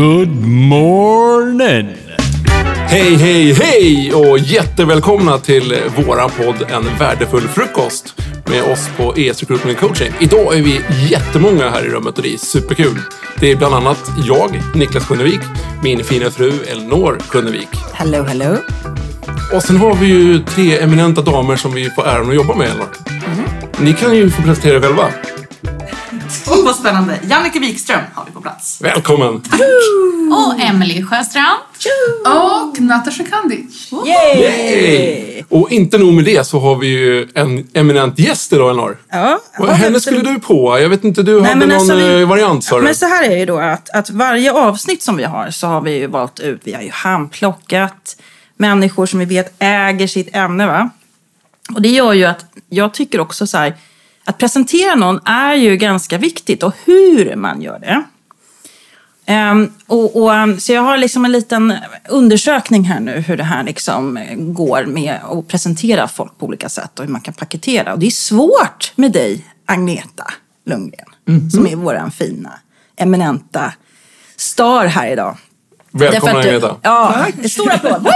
Good morning! Hej, hej, hej och jättevälkomna till våran podd En värdefull frukost med oss på ES Recruitment Coaching. Idag är vi jättemånga här i rummet och det är superkul. Det är bland annat jag, Niklas Kunnevik, min fina fru Elinor Kunnevik. Hello, hello. Och sen har vi ju tre eminenta damer som vi får äran att jobba med, Elinor. Ni kan ju få presentera er själva. Åh, vad spännande. Jannike Wikström har vi på plats. Välkommen! Och Emily Sjöstrand. Och Natasha Kandic. Hej! Och inte nog med det så har vi ju en eminent gäst idag, Elinor. Ja, Och ja, henne skulle du på. Jag vet inte, du Nej, hade någon alltså, vi- eh, variant sa du? Men så här är det ju då att, att varje avsnitt som vi har så har vi ju valt ut, vi har ju handplockat människor som vi vet äger sitt ämne. Va? Och det gör ju att jag tycker också så här, att presentera någon är ju ganska viktigt och hur man gör det. Ehm, och, och, um, så jag har liksom en liten undersökning här nu hur det här liksom eh, går med att presentera folk på olika sätt och hur man kan paketera. Och det är svårt med dig, Agneta Lundgren, som är våran fina, eminenta star här idag. Välkommen Agneta. Ja, stor applåd.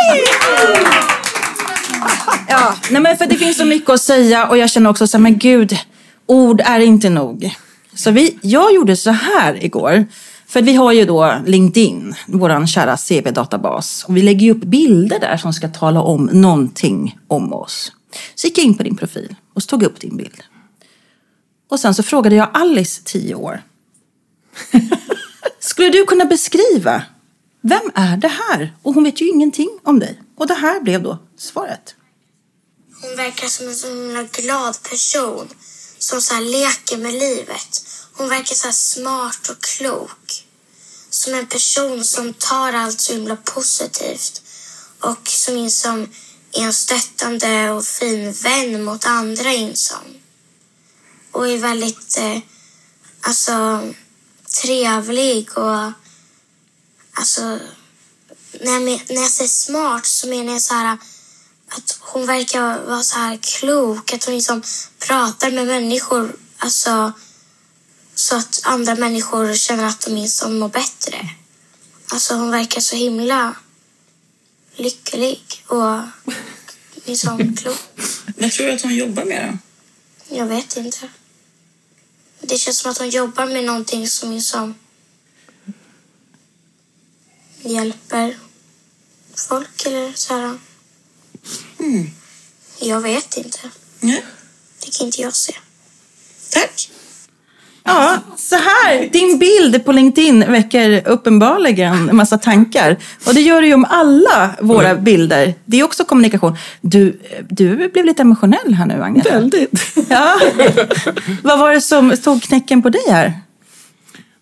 Ja, nej men för det finns så mycket att säga och jag känner också så här, men gud, ord är inte nog. Så vi, jag gjorde så här igår. För vi har ju då LinkedIn, vår kära CV-databas. Och vi lägger ju upp bilder där som ska tala om någonting om oss. Så gick jag in på din profil och så tog upp din bild. Och sen så frågade jag Alice, 10 år. Skulle du kunna beskriva, vem är det här? Och hon vet ju ingenting om dig. Och det här blev då svaret. Hon verkar som en så glad person som så här leker med livet. Hon verkar så här smart och klok. Som en person som tar allt så himla positivt och som insom är en stöttande och fin vän mot andra insom. Och är väldigt eh, alltså, trevlig och alltså när jag, när jag säger smart så menar jag så här att hon verkar vara så här klok, att hon liksom pratar med människor alltså, så att andra människor känner att de liksom mår bättre. Alltså hon verkar så himla lycklig och liksom klok. Vad tror du att hon jobbar med då? Jag vet inte. Det känns som att hon jobbar med någonting som liksom hjälper folk eller så här. Jag vet inte. Nej. Det kan inte jag se. Tack. Ja, så här. Din bild på LinkedIn väcker uppenbarligen en massa tankar. Och det gör det ju om alla våra bilder. Det är också kommunikation. Du, du blev lite emotionell här nu, Agneta. Väldigt. Ja. Vad var det som tog knäcken på dig här?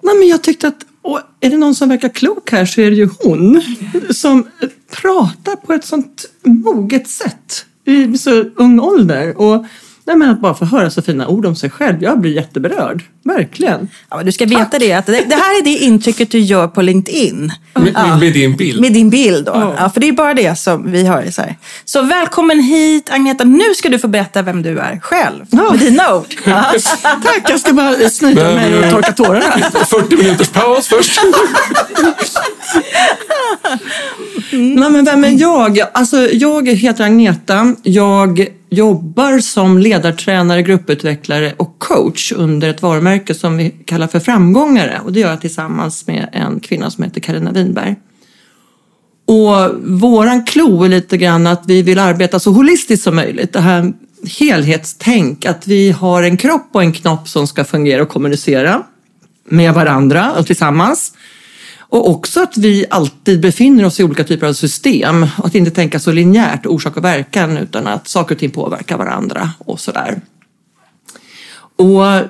Nej, men jag tyckte att, och är det någon som verkar klok här så är det ju hon. Som pratar på ett sånt moget sätt i så ung ålder. Och nej, men att bara få höra så fina ord om sig själv. Jag blir jätteberörd. Verkligen. Ja, men du ska veta det, att det, det här är det intrycket du gör på LinkedIn. Med, med, med din bild. Med din bild då. Ja. för det är bara det som vi har. Så, här. så välkommen hit Agneta. Nu ska du få berätta vem du är själv. Med dina ord. Ja. Tack, jag ska bara snyta mig och torka tårarna. 40 minuters paus först. Mm. Nej, men vem är jag? Alltså, jag heter Agneta. Jag jobbar som ledartränare, grupputvecklare och coach under ett varumärke som vi kallar för Framgångare. Och det gör jag tillsammans med en kvinna som heter Karina Winberg. Och våran klo är lite grann att vi vill arbeta så holistiskt som möjligt. Det här helhetstänk, att vi har en kropp och en knopp som ska fungera och kommunicera med varandra och tillsammans. Och också att vi alltid befinner oss i olika typer av system. Att inte tänka så linjärt, orsak och verkan, utan att saker och ting påverkar varandra och sådär. Och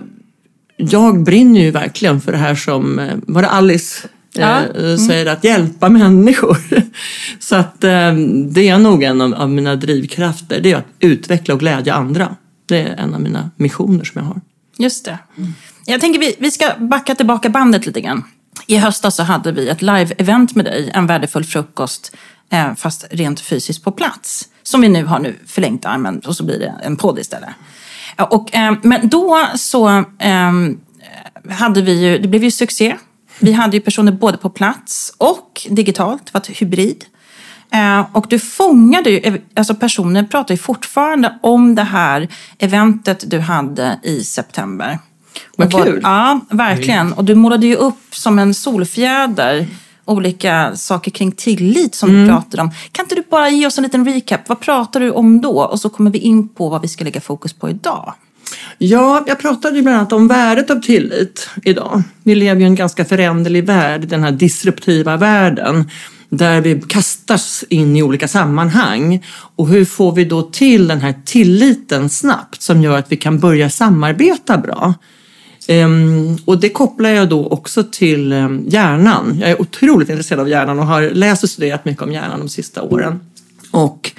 jag brinner ju verkligen för det här som, eh, var det Alice Ja. eh, säger, att hjälpa människor. Så att eh, det är nog en av, av mina drivkrafter, det är att utveckla och glädja andra. Det är en av mina missioner som jag har. Just det. Jag tänker vi, vi ska backa tillbaka bandet lite grann. I höstas så hade vi ett live-event med dig, en värdefull frukost, eh, fast rent fysiskt på plats. Som vi nu har nu förlängt armen och så blir det en podd istället. Och, eh, men då så ehm, hade vi ju, det blev ju succé. Vi hade ju personer både på plats och digitalt, det var ett hybrid. Eh, och du fångade ju, alltså personer pratar ju fortfarande om det här eventet du hade i september. Vad kul. Ja, verkligen. Och du målade ju upp som en solfjäder olika saker kring tillit som Mm. du pratade om. Kan inte du bara ge oss en liten recap? Vad pratar du om då? Och så kommer vi in på vad vi ska lägga fokus på idag. Ja, jag pratade ju bland annat om värdet av tillit idag. Vi lever ju i en ganska föränderlig värld, den här disruptiva världen där vi kastas in i olika sammanhang. Och hur får vi då till den här tilliten snabbt som gör att vi kan börja samarbeta bra? Ehm, och det kopplar jag då också till ehm, hjärnan. Jag är otroligt intresserad av hjärnan och har läst och studerat mycket om hjärnan de sista åren. Och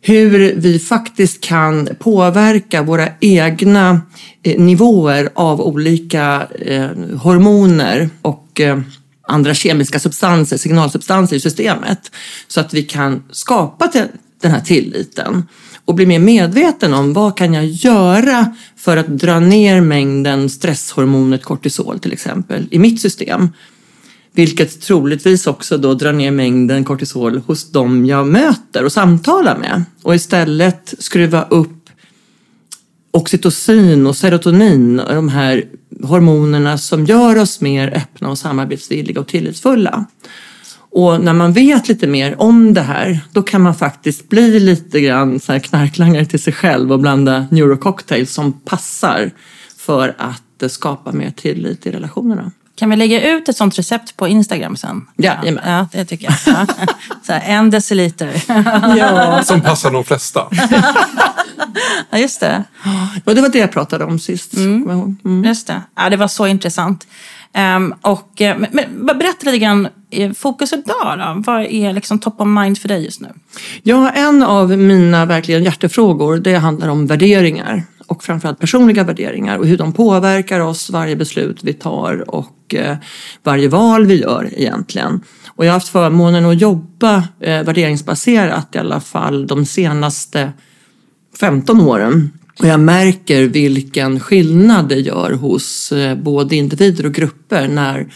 hur vi faktiskt kan påverka våra egna eh, nivåer av olika eh, hormoner och eh, andra kemiska substanser, signalsubstanser i systemet. Så att vi kan skapa te- den här tilliten och bli mer medveten om vad kan jag göra för att dra ner mängden stresshormonet kortisol till exempel i mitt system. Vilket troligtvis också då drar ner mängden kortisol hos dem jag möter och samtalar med. Och istället skruva upp oxytocin och serotonin, de här hormonerna som gör oss mer öppna och samarbetsvilliga och tillitsfulla. Och när man vet lite mer om det här, då kan man faktiskt bli lite grann så här knarklangare till sig själv och blanda neurococktails som passar för att skapa mer tillit i relationerna. Kan vi lägga ut ett sånt recept på Instagram sen? Jajamän. Ja, det tycker jag. Ja. Så här, en deciliter. Ja. Som passar de flesta. Ja, just det. Och det var det jag pratade om sist. Mm. Just det. Ja, det var så intressant. Ehm, och, eh, men, men berätta lite grann, fokus idag då? Vad är liksom top of mind för dig just nu? Ja, en av mina verkligen hjärtefrågor det handlar om värderingar och framförallt personliga värderingar och hur de påverkar oss, varje beslut vi tar och eh, varje val vi gör egentligen. Och jag har haft förmånen att jobba eh, värderingsbaserat i alla fall de senaste 15 åren. Och jag märker vilken skillnad det gör hos eh, både individer och grupper när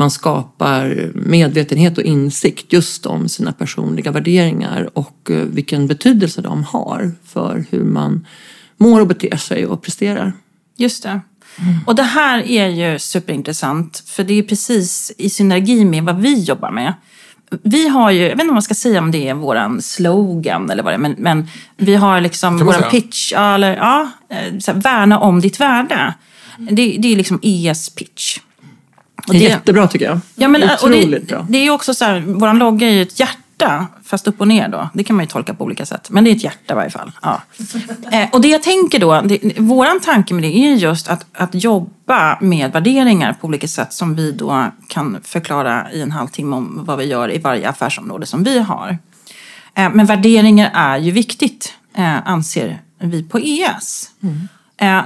man skapar medvetenhet och insikt just om sina personliga värderingar och eh, vilken betydelse de har för hur man mår och beter sig och presterar. Just det. Och det här är ju superintressant, för det är precis i synergi med vad vi jobbar med. Vi har ju, jag vet inte vad man ska säga om det är våran slogan eller vad det är, men, men vi har liksom våran säga? pitch, eller ja, eh, så här, värna om ditt värde. Det, det är liksom ES pitch. Det är jättebra tycker jag. Ja, men, och Otroligt det, bra. det är också så här, våran logga är ju ett hjärta, fast upp och ner då. Det kan man ju tolka på olika sätt. Men det är ett hjärta i varje fall. Ja. Eh, och det jag tänker då, det, våran tanke med det är just att, att jobba med värderingar på olika sätt som vi då kan förklara i en halvtimme om vad vi gör i varje affärsområde som vi har. Eh, men värderingar är ju viktigt, eh, anser vi på ES. Eh,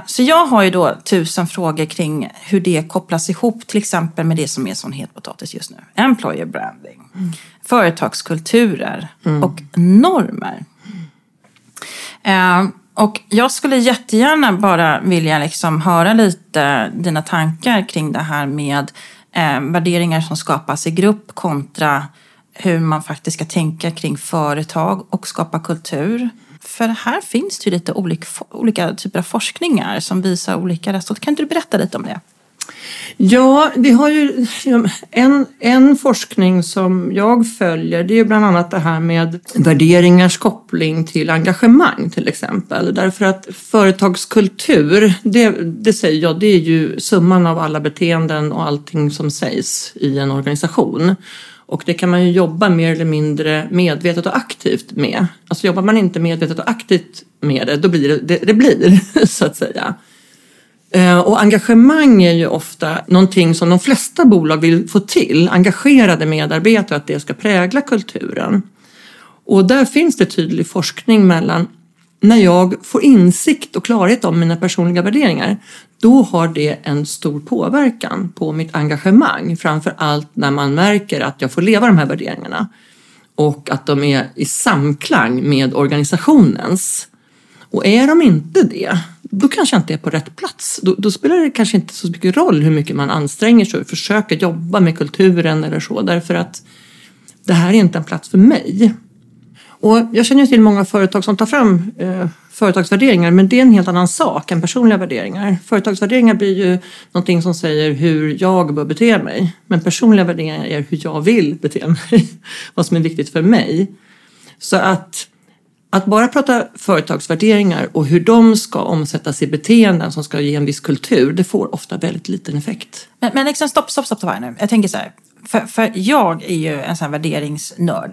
Så jag har ju då tusen frågor kring hur det kopplas ihop till exempel med det som är sån het potatis just nu. Employer branding, företagskulturer och normer. Eh, Och jag skulle jättegärna bara vilja liksom höra lite dina tankar kring det här med eh, värderingar som skapas i grupp kontra hur man faktiskt ska tänka kring företag och skapa kultur. För här finns det ju lite olika, olika typer av forskningar som visar olika resultat. Kan inte du berätta lite om det? Ja, vi har ju en, en forskning som jag följer, det är ju bland annat det här med värderingars koppling till engagemang till exempel. Därför att företagskultur, det, det säger jag, det är ju summan av alla beteenden och allting som sägs i en organisation. Och det kan man ju jobba mer eller mindre medvetet och aktivt med. Alltså jobbar man inte medvetet och aktivt med det, då blir det det, det blir, så att säga. Eh, och engagemang är ju ofta någonting som de flesta bolag vill få till. Engagerade medarbetare, att det ska prägla kulturen. Och där finns det tydlig forskning mellan när jag får insikt och klarhet om mina personliga värderingar, då har det en stor påverkan på mitt engagemang. Framför allt när man märker att jag får leva de här värderingarna och att de är i samklang med organisationens. Och är de inte det, då kanske jag inte är på rätt plats. Då, då, spelar det kanske inte så mycket roll hur mycket man anstränger sig och försöker jobba med kulturen eller så, därför att det här är inte en plats för mig. Och jag känner till många företag som tar fram eh, företagsvärderingar, men det är en helt annan sak än personliga värderingar. Företagsvärderingar blir ju någonting som säger hur jag bör bete mig, men personliga värderingar är hur jag vill bete mig, vad som är viktigt för mig. Så att att bara prata företagsvärderingar och hur de ska omsättas i beteenden som ska ge en viss kultur, det får ofta väldigt liten effekt. Men, men liksom, stopp, stopp, stopp, stopp nu. Jag tänker så här, för, för jag är ju en sån här värderingsnörd.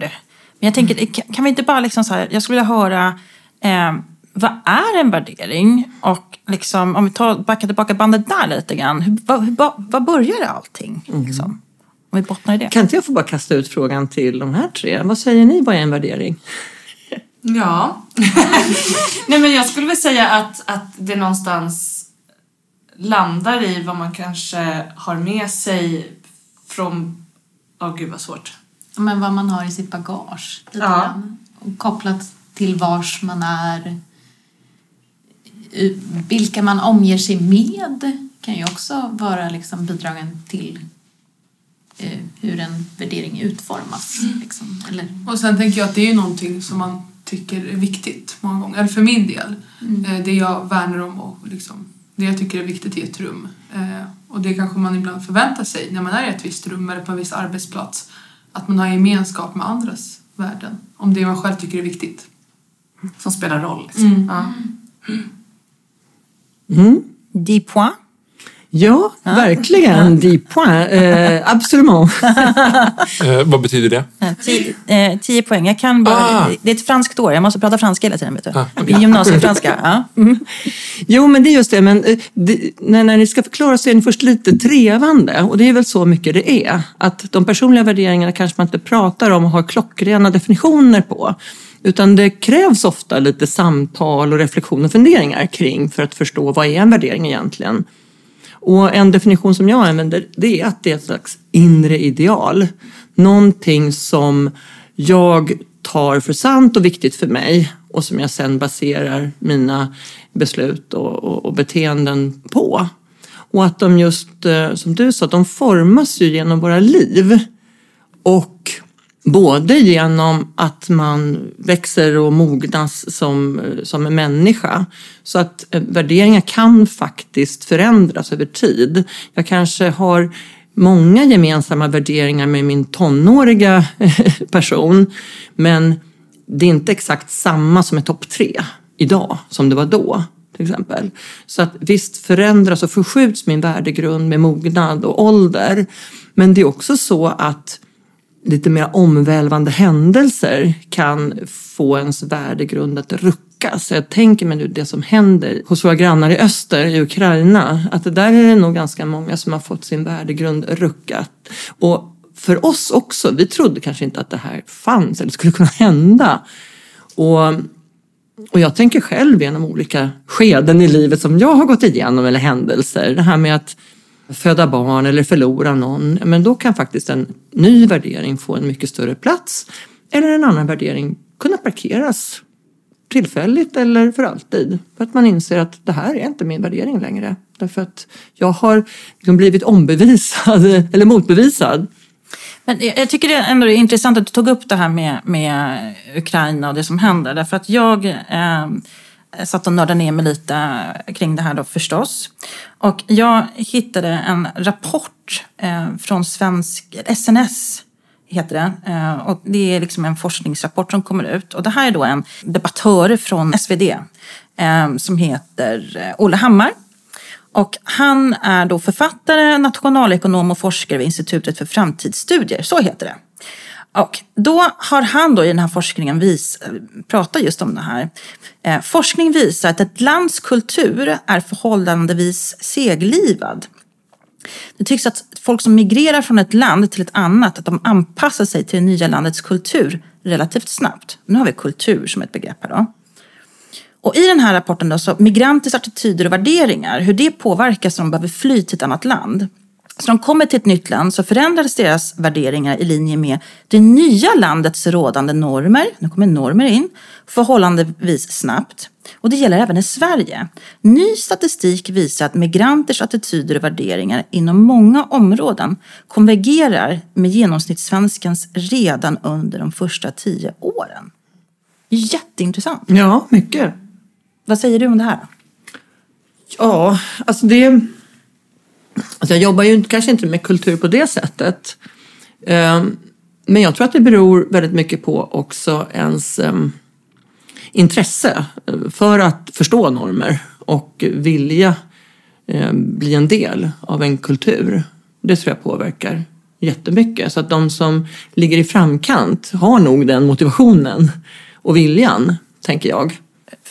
Men jag tänker, kan, kan vi inte bara liksom så här, jag skulle vilja höra, eh, vad är en värdering? Och liksom, om vi tar, backar tillbaka bandet där lite grann, hur, vad, vad, vad börjar allting? Liksom? Om vi bottnar i det. Kan inte jag få bara kasta ut frågan till de här tre? Vad säger ni, vad är en värdering? Ja. Nej men jag skulle väl säga att, att det någonstans landar i vad man kanske har med sig från... Åh oh, gud vad svårt. Men vad man har i sitt bagage. Ja. kopplat till vars man är. Vilka man omger sig med kan ju också vara liksom bidragen till eh, hur en värdering utformas. Liksom. Eller, Och sen tänker jag att det är ju någonting som man tycker är viktigt många gånger. Eller för min del. Eh, Det jag värnar om och liksom, det jag tycker är viktigt i ett rum. Eh, Och det kanske man ibland förväntar sig när man är i ett visst rum eller på en viss arbetsplats. Att man har gemenskap med andras värden. Om det man själv tycker är viktigt. Som spelar roll. Liksom. Ja. Dix points. Ja, verkligen. Deep point. Eh, absolument. Eh, vad betyder det? Tio, eh, tio poäng. Jag kan bara, Ah. Det är ett franskt år. Jag måste prata franska hela tiden. Vet du. I gymnasiefranska. Ja. Mm. Jo, men det är just det. Men eh, det, när, när ni ska förklara så är ni först lite trevande. Och det är väl så mycket det är. Att de personliga värderingarna kanske man inte pratar om och har klockrena definitioner på. Utan det krävs ofta lite samtal och reflektion och funderingar kring för att förstå vad är en värdering egentligen. Och en definition som jag använder det är att det är ett slags inre ideal. Någonting som jag tar för sant och viktigt för mig och som jag sen baserar mina beslut och, och, och beteenden på. Och att de just, eh, som du sa, de formas ju genom våra liv. Och både genom att man växer och mognas som, som en människa. Så att eh, värderingar kan faktiskt förändras över tid. Jag kanske har många gemensamma värderingar med min tonåriga person. Men det är inte exakt samma som är topp tre idag som det var då. Till exempel. Så att visst förändras och förskjuts min värdegrund med mognad och ålder. Men det är också så att lite mer omvälvande händelser kan få ens värdegrund att ruckas. Jag tänker mig nu det som händer hos våra grannar i öster, i Ukraina, att det där är det nog ganska många som har fått sin värdegrund ruckat. Och för oss också, vi trodde kanske inte att det här fanns eller skulle kunna hända. Och, och jag tänker själv genom olika skeden i livet som jag har gått igenom eller händelser, det här med att föda barn eller förlora någon, men då kan faktiskt en ny värdering få en mycket större plats. Eller en annan värdering kunna parkeras tillfälligt eller för alltid. För att man inser att det här är inte min värdering längre. Därför att jag har liksom blivit ombevisad eller motbevisad. Men jag tycker det ändå är intressant att du tog upp det här med, med Ukraina och det som händer. Därför att jag eh, Eh, satt och nördade ner mig lite kring det här då förstås. Och jag hittade en rapport eh, från svensk, SNS heter det. Eh, och det är liksom en forskningsrapport som kommer ut. Och det här är då en debattör från SvD som heter Olle Hammar. Och han är då författare, nationalekonom och forskare vid Institutet för framtidsstudier. Så heter det. Och då har han då i den här forskningen vis, pratat just om det här. Eh, forskning visar att ett lands kultur är förhållandevis seglivad. Det tycks att folk som migrerar från ett land till ett annat, att de anpassar sig till det nya landets kultur relativt snabbt. Nu har vi kultur som ett begrepp här då. Och i den här rapporten då, så migranters attityder och värderingar, hur det påverkas när de behöver fly till ett annat land. Så de kommer till ett nytt land så förändrades deras värderingar i linje med det nya landets rådande normer. Nu kommer normer in förhållandevis snabbt. Och det gäller även i Sverige. Ny statistik visar att migranters attityder och värderingar inom många områden konvergerar med genomsnittssvenskens redan under de första tio åren. Jätteintressant. Ja, mycket. Vad säger du om det här? Ja, alltså det... Alltså jag jobbar ju inte- kanske inte med kultur på det sättet. Ehm, men jag tror att det beror väldigt mycket på också ens ehm, intresse eh, för att förstå normer och vilja ehm, bli en del av en kultur. Det tror jag påverkar jättemycket. Så att de som ligger i framkant har nog den motivationen och viljan, tänker jag.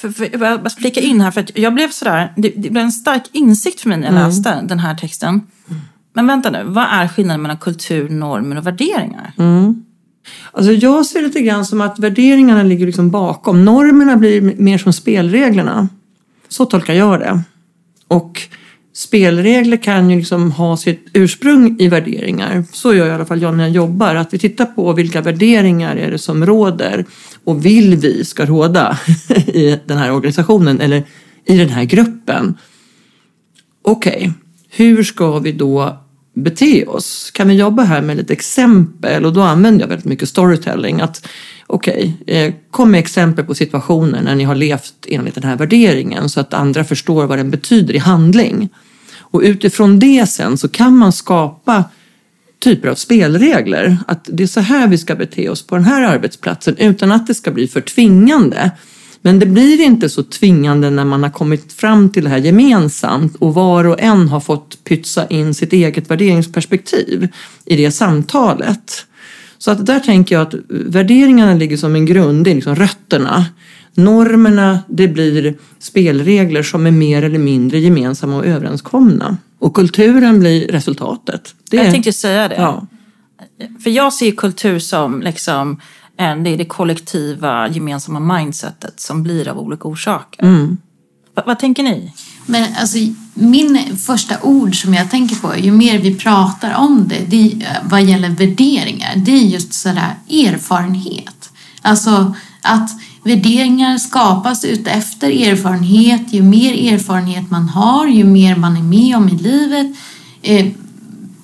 För, för, jag bara flika in här, för att jag blev sådär, det, det blev en stark insikt för mig när jag läste den här texten. Men vänta nu, vad är skillnaden mellan kultur, normer och värderingar? Alltså jag ser det lite grann som att värderingarna ligger liksom bakom. Normerna blir mer som spelreglerna. Så tolkar jag det. Och spelregler kan ju liksom ha sitt ursprung i värderingar. Så gör i alla fall jag när jag jobbar. Att vi tittar på vilka värderingar är det som råder och vill vi ska råda i den här organisationen eller i den här gruppen. Okej, hur ska vi då bete oss? Kan vi jobba här med lite exempel? Och då använder jag väldigt mycket storytelling. Att okej, okay, kom med exempel på situationer när ni har levt enligt den här värderingen så att andra förstår vad den betyder i handling. Och utifrån det sen så kan man skapa typer av spelregler. Att det är så här vi ska bete oss på den här arbetsplatsen utan att det ska bli för tvingande. Men det blir inte så tvingande när man har kommit fram till det här gemensamt och var och en har fått pytsa in sitt eget värderingsperspektiv i det samtalet. Så att där tänker jag att värderingarna ligger som en grund, det är liksom rötterna. Normerna, det blir spelregler som är mer eller mindre gemensamma och överenskomna. Och kulturen blir resultatet. Det Jag tänkte säga det. Ja. För jag ser kultur som liksom, en, det är det kollektiva gemensamma mindsetet som blir av olika orsaker. Va, vad tänker ni? Men alltså, min första ord som jag tänker på, ju mer vi pratar om det, det är, vad gäller värderingar, det är just sådär erfarenhet. Alltså att värderingar skapas utefter erfarenhet. Ju mer erfarenhet man har, ju mer man är med om i livet eh,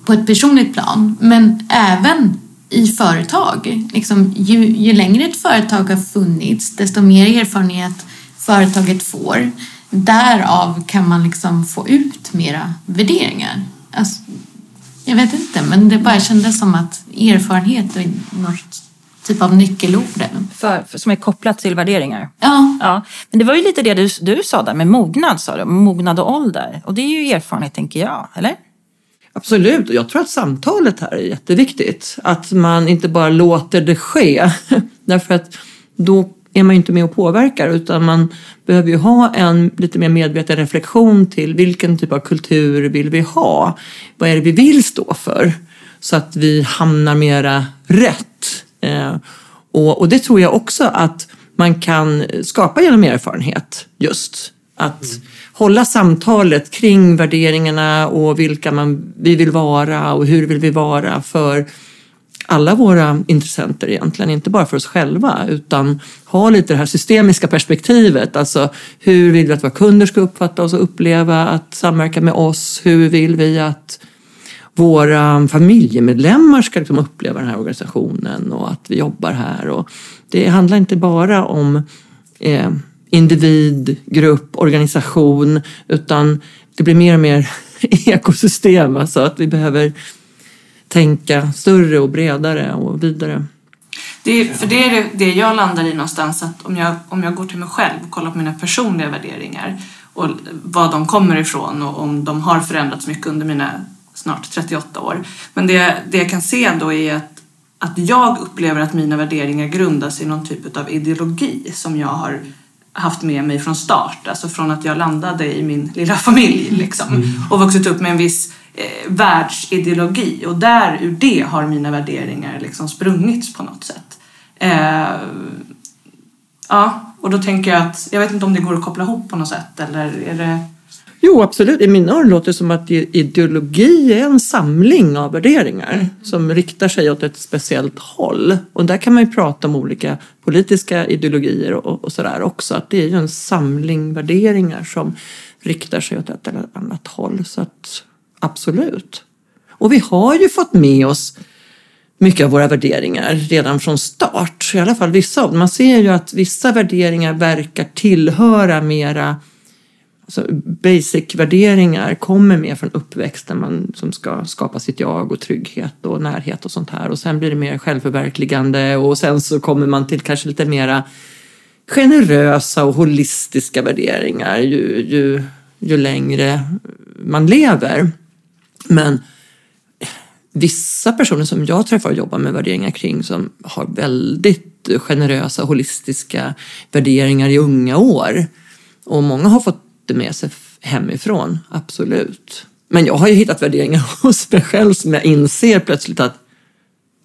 på ett personligt plan, men även i företag. Liksom, ju, ju längre ett företag har funnits, desto mer erfarenhet företaget får. Därav kan man liksom få ut mera värderingar. Alltså, jag vet inte, men det bara kändes som att erfarenhet är något typ av nyckelord. För, för, som är kopplat till värderingar. Ja, Ja, men det var ju lite det du, du sa där med mognad, sa du. Mognad och ålder. Och det är ju erfarenhet, tänker jag. Eller? Absolut, och jag tror att samtalet här är jätteviktigt. Att man inte bara låter det ske. Därför att då är man ju inte med och påverkar utan man behöver ju ha en lite mer medveten reflektion till vilken typ av kultur vill vi ha? Vad är det vi vill stå för? Så att vi hamnar mera rätt. Eh, och, och det tror jag också att man kan skapa genom erfarenhet just. Att hålla samtalet kring värderingarna och vilka man, vi vill vara och hur vill vi vara för alla våra intressenter egentligen, inte bara för oss själva utan ha lite det här systemiska perspektivet. Alltså hur vill vi att våra kunder ska uppfatta oss och uppleva att samverka med oss? Hur vill vi att våra familjemedlemmar ska liksom uppleva den här organisationen och att vi jobbar här. Och det handlar inte bara om eh, individ, grupp, organisation utan det blir mer och mer ekosystem. Alltså att vi behöver tänka större och bredare och vidare. Det är, för det är det, det jag landar i någonstans att om jag, om jag går till mig själv och kollar på mina personliga värderingar och var de kommer ifrån och om de har förändrats mycket under mina snart 38 år. Men det, det jag kan se då är att, att jag upplever att mina värderingar grundas i någon typ av ideologi som jag har haft med mig från start, alltså från att jag landade i min lilla familj liksom, och vuxit upp med en viss eh, världsideologi och där ur det har mina värderingar liksom sprungits på något sätt. Eh, ja, och då tänker jag att jag vet inte om det går att koppla ihop på något sätt eller är det... Jo, absolut. I mina öron låter det som att ideologi är en samling av värderingar som riktar sig åt ett speciellt håll. Och där kan man ju prata om olika politiska ideologier och, och sådär också. Att det är ju en samling värderingar som riktar sig åt ett eller annat håll. Så att absolut. Och vi har ju fått med oss mycket av våra värderingar redan från start. I alla fall vissa av dem. Man ser ju att vissa värderingar verkar tillhöra mera alltså basic-värderingar kommer mer från uppväxten man, som ska skapa sitt jag och trygghet och närhet och sånt här. Och sen blir det mer självförverkligande och sen så kommer man till kanske lite mera generösa och holistiska värderingar ju, ju, ju längre man lever. Men vissa personer som jag träffar och jobbar med värderingar kring som har väldigt generösa holistiska värderingar i unga år. Och många har fått det med sig hemifrån, absolut. Men jag har ju hittat värderingar hos mig själv som jag inser plötsligt att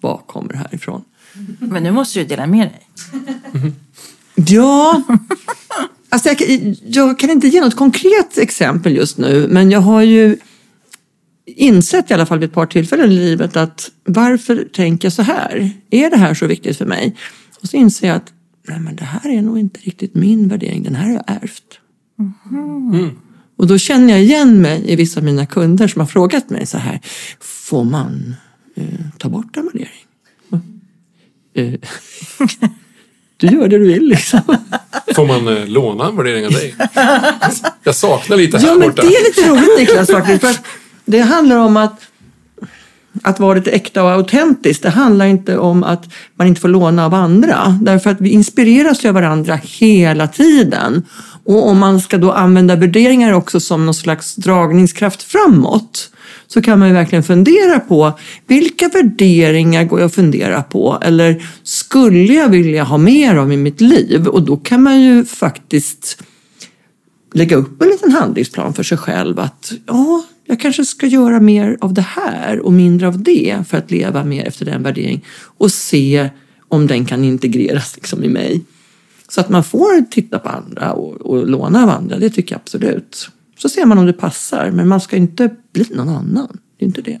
vad kommer härifrån? Men nu måste du dela med dig. Ja, alltså jag, kan- jag kan inte ge något konkret exempel just nu, men jag har ju insett i alla fall vid ett par tillfällen i livet att varför tänker jag så här? Är det här så viktigt för mig? Och så inser jag att nej men det här är nog inte riktigt min värdering, den här har jag ärvt. Och då känner jag igen mig i vissa av mina kunder som har frågat mig så här, får man eh, ta bort en värdering? Eh, du gör det du vill liksom. Får man eh, låna en värdering av dig? Jag saknar lite här Ja, men borta. det är lite roligt Niklas faktiskt. För det handlar om att, att vara lite äkta och autentisk. Det handlar inte om att man inte får låna av andra. Därför att vi inspireras av varandra hela tiden. Och om man ska då använda värderingar också som någon slags dragningskraft framåt så kan man ju verkligen fundera på vilka värderingar går jag att fundera på eller skulle jag vilja ha mer av i mitt liv? Och då kan man ju faktiskt lägga upp en liten handlingsplan för sig själv att ja, jag kanske ska göra mer av det här och mindre av det för att leva mer efter den värdering och se om den kan integreras liksom i mig. Så att man får titta på andra och, och låna av andra, det tycker jag absolut. Så ser man om det passar, men man ska inte bli någon annan. Det är inte det.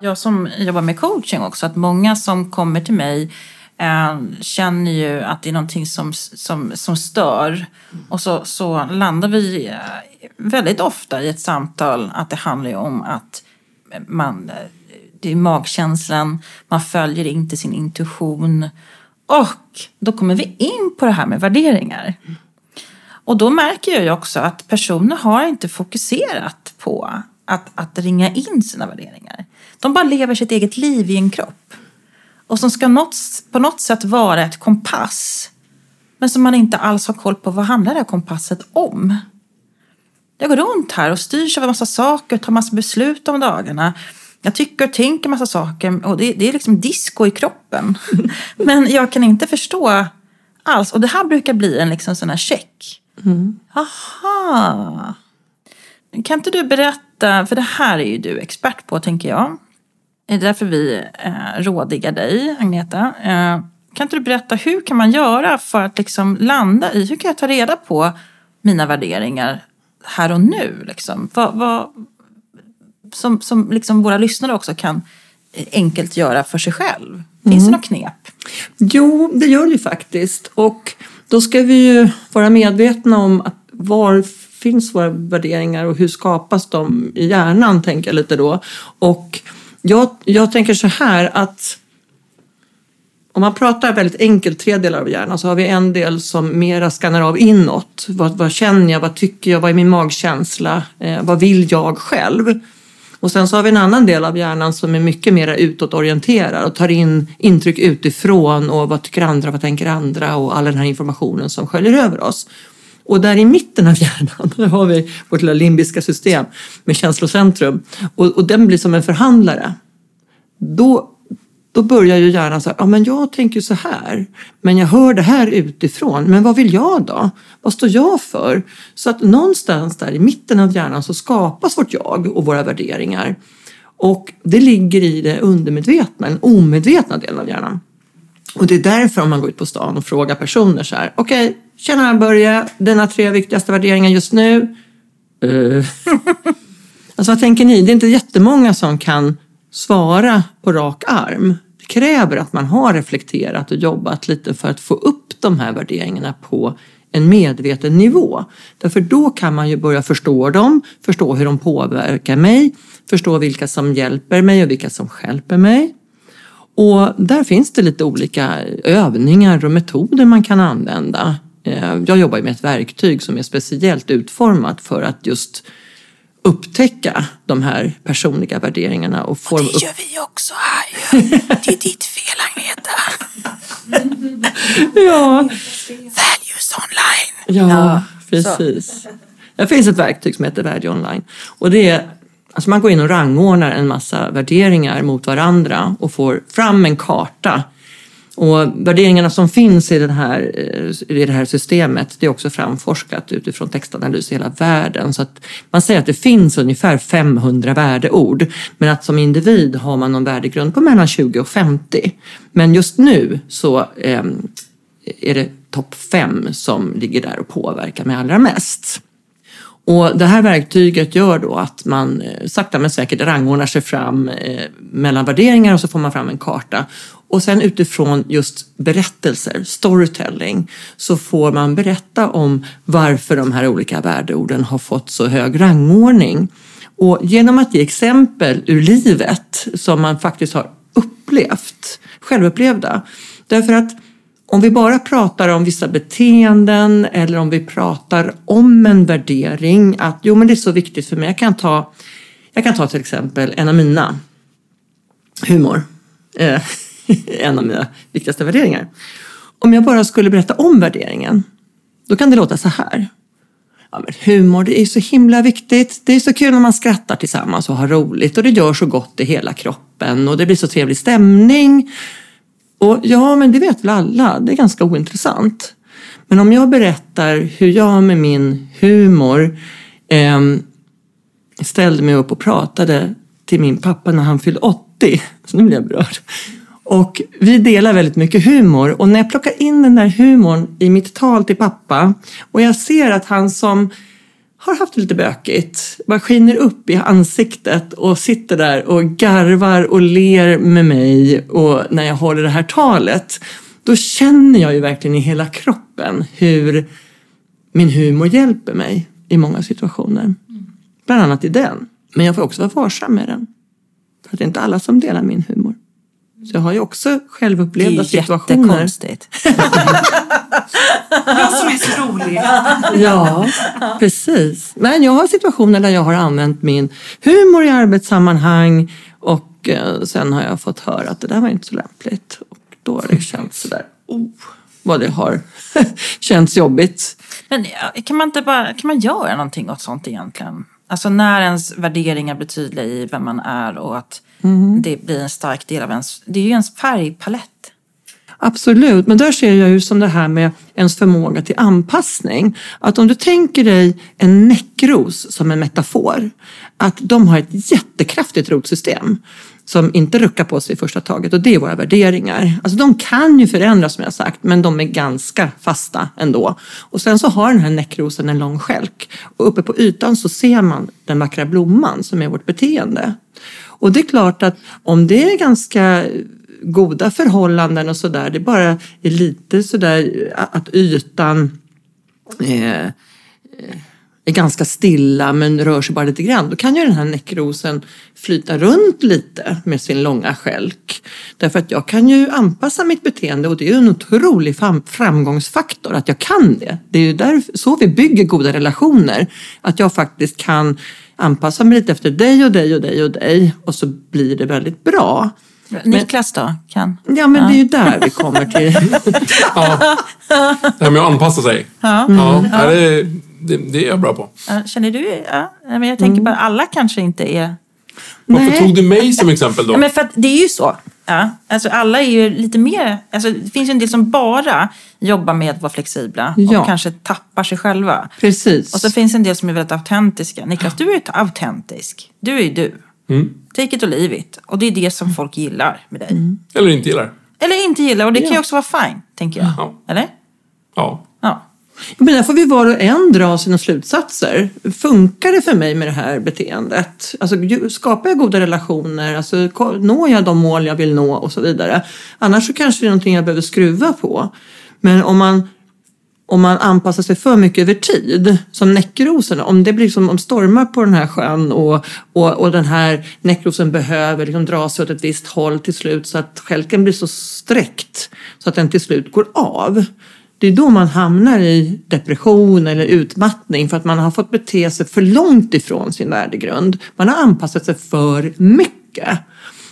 Jag som jobbar med coaching också, att många som kommer till mig eh, känner ju att det är någonting som, som, som stör. Och så, så landar vi eh, väldigt ofta i ett samtal att det handlar ju om att man, eh, det är magkänslan, man följer inte sin intuition. Och då kommer vi in på det här med värderingar. Och då märker jag ju också att personer har inte fokuserat på att, att ringa in sina värderingar. De bara lever sitt eget liv i en kropp. Och som ska något, på något sätt vara ett kompass. Men som man inte alls har koll på vad handlar det här kompasset om. Jag går runt här och styrs av en massa saker, tar massa beslut om dagarna. Jag tycker och tänker massa saker och det, det är liksom disco i kroppen. Men jag kan inte förstå alls. Och det här brukar bli en liksom sån här check. Aha. Kan inte du berätta, för det här är ju du expert på tänker jag. Det är därför vi eh, rådigar dig, Agneta. Eh, kan inte du berätta, hur kan man göra för att liksom landa i, hur kan jag ta reda på mina värderingar här och nu? Liksom? Vad, vad, som som liksom våra lyssnare också kan eh, enkelt göra för sig själv. Finns det något knep? Jo, det gör det ju faktiskt. Och då ska vi ju vara medvetna om att var finns våra värderingar och hur skapas de i hjärnan, tänker jag lite då. Och jag, jag tänker så här att om man pratar väldigt enkelt, tre delar av hjärnan, så har vi en del som mera skannar av inåt. Vad, vad känner jag? Vad tycker jag? Vad är min magkänsla? Eh, vad vill jag själv? Och sen så har vi en annan del av hjärnan som är mycket mer utåtorienterad och tar in intryck utifrån och vad tycker andra, vad tänker andra och all den här informationen som sköljer över oss. Och där i mitten av hjärnan, där har vi vårt lilla limbiska system med känslocentrum och, och den blir som en förhandlare. Då, då börjar ju hjärnan så här, ja men jag tänker så här, men jag hör det här utifrån, men vad vill jag då? Vad står jag för? Så att någonstans där i mitten av hjärnan så skapas vårt jag och våra värderingar. Och det ligger i det undermedvetna, den omedvetna delen av hjärnan. Och det är därför om man går ut på stan och frågar personer så här, okej, tjena Börje, dina tre viktigaste värderingar just nu? Uh. alltså vad tänker ni? Det är inte jättemånga som kan svara på rak arm. Det kräver att man har reflekterat och jobbat lite för att få upp de här värderingarna på en medveten nivå. Därför då kan man ju börja förstå dem, förstå hur de påverkar mig, förstå vilka som hjälper mig och vilka som stjälper mig. Och där finns det lite olika övningar och metoder man kan använda. Eh, jag jobbar med ett verktyg som är speciellt utformat för att just upptäcka de här personliga värderingarna och forma Det gör vi också här. Det är ditt fel Agneta. Ja, Values online. ja, precis. Det finns ett verktyg som heter Värde online. Och det är, alltså man går in och rangordnar en massa värderingar mot varandra och får fram en karta. Och värderingarna som finns i, den här, eh, i det här systemet det är också framforskat utifrån textanalys i hela världen. Så att man säger att det finns ungefär 500 värdeord. Men att som individ har man någon värdegrund på mellan 20 och 50. Men just nu så eh, är det topp fem som ligger där och påverkar mig allra mest. Och det här verktyget gör då att man eh, sakta men säkert rangordnar sig fram eh, mellan värderingar och så får man fram en karta. Och sen utifrån just berättelser, storytelling, så får man berätta om varför de här olika värdeorden har fått så hög rangordning. Och genom att ge exempel ur livet som man faktiskt har upplevt, självupplevda. Därför att om vi bara pratar om vissa beteenden eller om vi pratar om en värdering att jo men det är så viktigt för mig. Jag kan ta, jag kan ta till exempel en av mina, humor. Eh, En av mina viktigaste värderingar. Om jag bara skulle berätta om värderingen, då kan det låta så här. Ja, men humor, det är så himla viktigt. Det är så kul när man skrattar tillsammans och har roligt och det gör så gott i hela kroppen och det blir så trevlig stämning. Och ja, men det vet väl alla, det är ganska ointressant. Men om jag berättar hur jag med min humor eh, ställde mig upp och pratade till min pappa när han fyllde 80, så nu blir jag berörd. Och vi delar väldigt mycket humor och när jag plockar in den där humorn i mitt tal till pappa och jag ser att han som har haft det lite bökigt, bara skiner upp i ansiktet och sitter där och garvar och ler med mig och när jag håller det här talet, då känner jag ju verkligen i hela kroppen hur min humor hjälper mig i många situationer. Bland annat i den. Men jag får också vara varsam med den. För att det är inte alla som delar min humor. Så jag har ju också Det självupplevda är situationer. jättekonstigt. Jag som är så rolig. Ja, precis. Men jag har situationer där jag har använt min humor i arbetssammanhang och eh, sen har jag fått höra att det där var inte så lämpligt. Och då har det känts sådär, oh, vad det har känts jobbigt. Men kan man inte bara, kan man göra någonting åt sånt egentligen? Alltså när ens värderingar blir tydliga i vem man är och att det blir en stark del av ens, det är ju ens färgpalett. Absolut, men där ser jag ju som det här med ens förmåga till anpassning. Att om du tänker dig en näckros som en metafor, att de har ett jättekraftigt rotsystem som inte ruckar på sig i första taget och det är våra värderingar. Alltså de kan ju förändras som jag sagt, men de är ganska fasta ändå. Och sen så har den här näckrosen en lång skälk och uppe på ytan så ser man den vackra blomman som är vårt beteende. Och det är klart att om det är ganska goda förhållanden och sådär, det bara är lite sådär att ytan eh, är ganska stilla men rör sig bara lite grann, då kan ju den här näckrosen flyta runt lite med sin långa skälk. Därför att jag kan ju anpassa mitt beteende och det är ju en otrolig fram- framgångsfaktor att jag kan det. Det är ju där, så vi bygger goda relationer. Att jag faktiskt kan anpassa mig lite efter dig och dig och dig och dig och så blir det väldigt bra. Niklas då? Kan? Ja men det är ju där vi kommer till. Ja. Det här med att anpassa sig. Ja. Ja, ja. Det, det, är jag bra på. Ja, Känner du? Ja. Men jag tänker bara, alla kanske inte är... Varför Nej. tog du mig som exempel Ja, då? men för att det är ju så. Ja. Alltså alla är ju lite mer... Alltså, det finns ju en del som bara jobbar med att vara flexibla Ja. och kanske tappar sig själva. Precis. Och så finns en del som är väldigt autentiska. Niklas, du är ju autentisk. Du är ju du. Mm. Take it or leave it. Och det är det som folk gillar med dig. Eller inte gillar. Eller inte gillar. Och det kan ju Ja. också vara fine, tänker jag. Ja. Eller? Ja. Ja. Men där får vi var och en dra sina slutsatser. Funkar det för mig med det här beteendet? Alltså, skapar jag goda relationer? Alltså, når jag de mål jag vill nå och så vidare? Annars så kanske det är någonting jag behöver skruva på. Men om man, om man anpassar sig för mycket över tid, som näckrosorna, om det blir som om stormar på den här sjön och, och, och den här näckrosen behöver liksom dra sig åt ett visst håll till slut så att skälken blir så sträckt så att den till slut går av. Det är då man hamnar i depression eller utmattning för att man har fått bete sig för långt ifrån sin värdegrund. Man har anpassat sig för mycket.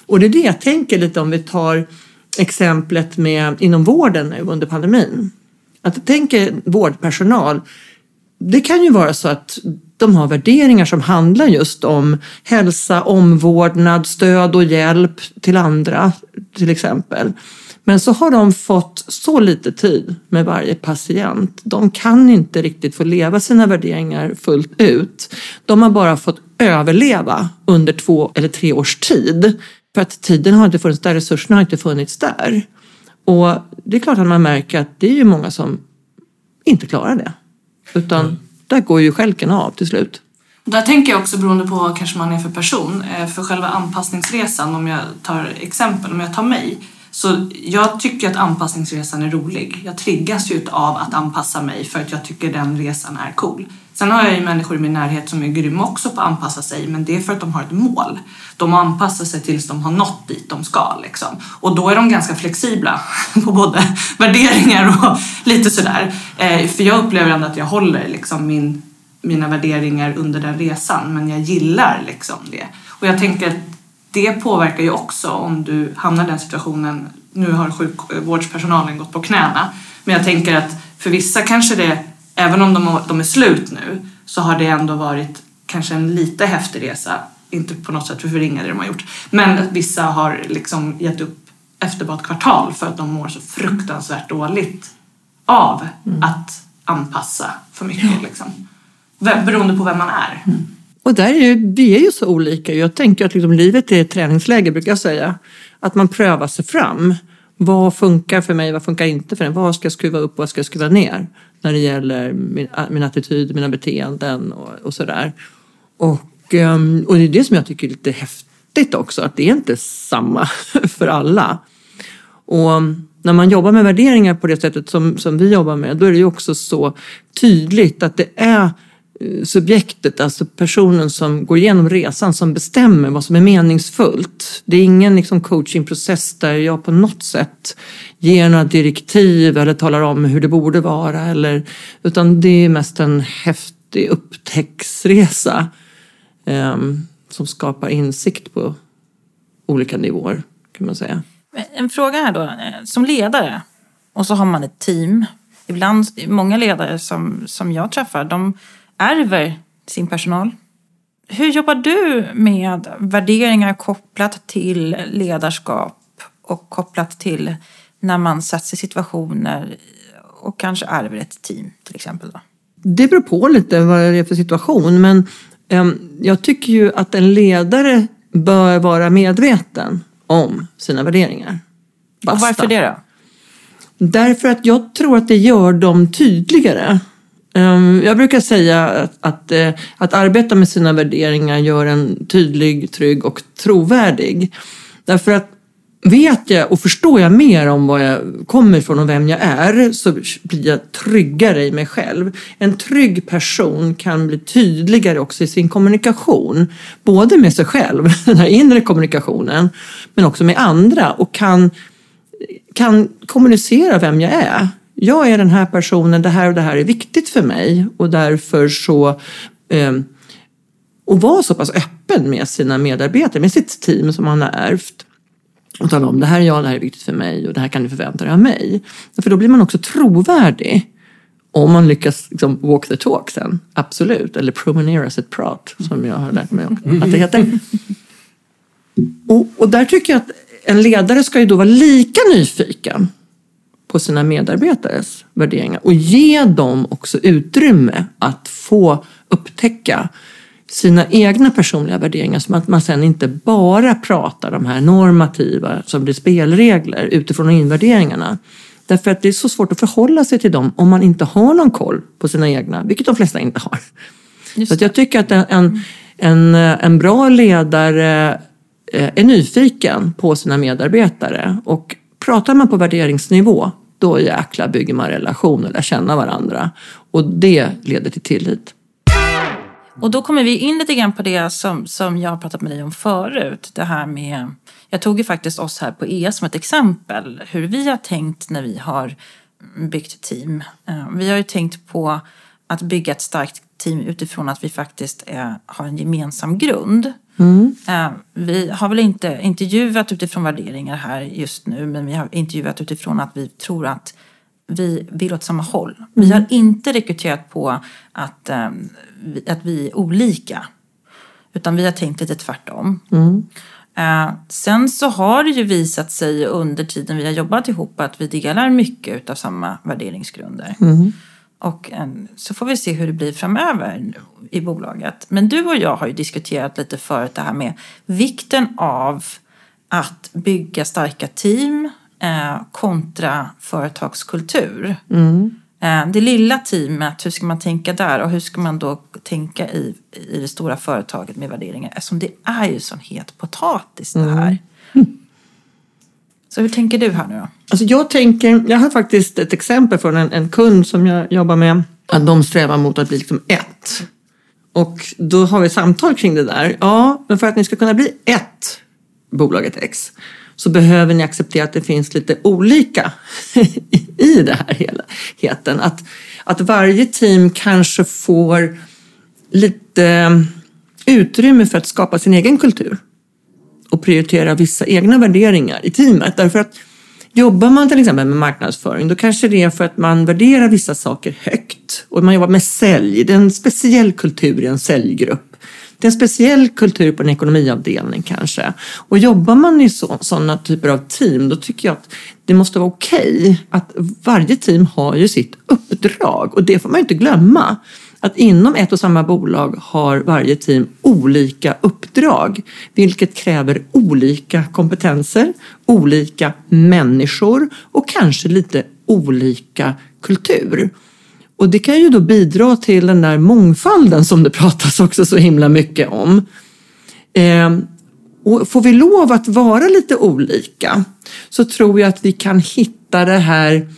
Och det är det jag tänker lite om vi tar exemplet med inom vården nu under pandemin. Att tänka vårdpersonal, det kan ju vara så att de har värderingar som handlar just om hälsa, omvårdnad, stöd och hjälp till andra till exempel. Men så har de fått så lite tid med varje patient. De kan inte riktigt få leva sina värderingar fullt ut. De har bara fått överleva under två eller tre års tid. För att tiden har inte funnits där, resurserna har inte funnits där. Och det är klart att man märker att det är ju många som inte klarar det. Utan där går ju skälken av till slut. Där tänker jag också beroende på vad kanske man är för person. Eh, För själva anpassningsresan, om jag tar exempel, om jag tar mig. Så jag tycker att anpassningsresan är rolig. Jag triggas ju av att anpassa mig för att jag tycker den resan är cool. Sen har jag ju människor i min närhet som är grymma också på att anpassa sig men det är för att de har ett mål. De anpassar sig tills de har nått dit de ska liksom. Och då är de ganska flexibla på både värderingar och lite sådär. Eh, för jag upplever ändå att jag håller liksom min mina värderingar under den resan men jag gillar liksom det. Och jag tänker att det påverkar ju också om du hamnar i den situationen. Nu har sjukvårdspersonalen gått på knäna men jag tänker att för vissa kanske det, även om de, de är slut nu, så har det ändå varit kanske en lite häftig resa. Inte på något sätt för förringa det de har gjort. Men att vissa har liksom gett upp efter bara ett kvartal för att de mår så fruktansvärt dåligt av att anpassa för mycket. Liksom. Beroende på vem man är. Och där är ju, vi är ju så olika. Jag tänker att liksom livet är ett träningsläge brukar jag säga. Att man prövar sig fram. Vad funkar för mig, vad funkar inte för mig? Vad ska jag skruva upp och vad ska jag skruva ner? När det gäller min, min attityd, mina beteenden och, och sådär. Och, ehm, och det är det som jag tycker är lite häftigt också. Att det är inte samma för alla. Och ehm, när man jobbar med värderingar på det sättet som, som vi jobbar med, då är det ju också så tydligt att det är Eh, subjektet, alltså personen som går igenom resan som bestämmer vad som är meningsfullt. Det är ingen liksom coachingprocess där jag på något sätt ger några direktiv eller talar om hur det borde vara. Eller, utan det är mest en häftig upptäcktsresa eh, som skapar insikt på olika nivåer kan man säga. En fråga här då. Eh, som ledare, och så har man ett team. Ibland, många ledare som, som jag träffar, de ärver sin personal. Hur jobbar du med värderingar kopplat till ledarskap och kopplat till när man sätts i situationer och kanske ärver ett team till exempel? Då? Det beror på lite vad det är för situation men em, jag tycker ju att en ledare bör vara medveten om sina värderingar. Och Basta. varför det då? Därför att jag tror att det gör dem tydligare. Ehm, jag brukar säga att, att, eh, att arbeta med sina värderingar gör en tydlig, trygg och trovärdig. Därför att vet jag och förstår jag mer om var jag kommer ifrån och vem jag är så blir jag tryggare i mig själv. En trygg person kan bli tydligare också i sin kommunikation. Både med sig själv, den här inre kommunikationen, men också med andra och kan kan kommunicera vem jag är. Jag är den här personen, det här och det här är viktigt för mig och därför så eh, och vara så pass öppen med sina medarbetare, med sitt team som man har ärvt och tala om det här är jag, det här är viktigt för mig och det här kan ni förvänta er av mig. För då blir man också trovärdig om man lyckas liksom, walk the talk sen, absolut. Eller promenera sitt prat, som jag har lärt mig också att det heter. Och, och där tycker jag att en ledare ska ju då vara lika nyfiken på sina medarbetares värderingar och ge dem också utrymme att få upptäcka sina egna personliga värderingar så att man sen inte bara pratar de här normativa som blir spelregler utifrån invärderingarna. Därför att det är så svårt att förhålla sig till dem om man inte har någon koll på sina egna, vilket de flesta inte har. så att jag tycker att en, en, en bra ledare eh, är nyfiken på sina medarbetare och pratar man på värderingsnivå då jäkla bygger man relation och lär känna varandra. Och det leder till tillit. Och då kommer vi in lite grann på det som, som jag har pratat med dig om förut. Det här med, jag tog ju faktiskt oss här på EA som ett exempel. Hur vi har tänkt när vi har byggt team. Eh, vi har ju tänkt på att bygga ett starkt team utifrån att vi faktiskt är, har en gemensam grund. Mm. Vi har väl inte intervjuat utifrån värderingar här just nu men vi har intervjuat utifrån att vi tror att vi vill åt samma håll. Mm. Vi har inte rekryterat på att, um, att vi är olika. Utan vi har tänkt lite tvärtom. Mm. Uh, sen så har det ju visat sig under tiden vi har jobbat ihop att vi delar mycket av samma värderingsgrunder. Mm. Och um, så får vi se hur det blir framöver i bolaget. Men du och jag har ju diskuterat lite förut det här med vikten av att bygga starka team eh, kontra företagskultur. Mm. Eh, det lilla teamet, hur ska man tänka där och hur ska man då tänka i, i det stora företaget med värderingar? Eftersom det är ju sån het potatis det här. Mm. Så hur tänker du här nu då? Alltså jag tänker, jag har faktiskt ett exempel från en, en kund som jag jobbar med. Att de strävar mot att bli liksom ett. Och då har vi samtal kring det där. Ja, men för att ni ska kunna bli ett, bolaget X, så behöver ni acceptera att det finns lite olika i det här helheten. Att, att varje team kanske får lite eh, utrymme för att skapa sin egen kultur och prioritera vissa egna värderingar i teamet. Därför att jobbar man till exempel med marknadsföring då kanske det är för att man värderar vissa saker högt och man jobbar med sälj. Det är en speciell kultur i en säljgrupp det är en speciell kultur på en ekonomiavdelning kanske. Och jobbar man i sådana typer av team då tycker jag att det måste vara okej okay att varje team har ju sitt uppdrag och det får man inte glömma. Att inom ett och samma bolag har varje team olika uppdrag, vilket kräver olika kompetenser, olika människor och kanske lite olika kultur. Och det kan ju då bidra till den där mångfalden som det pratas också så himla mycket om. Eh, och får vi lov att vara lite olika så tror jag att vi kan hitta det här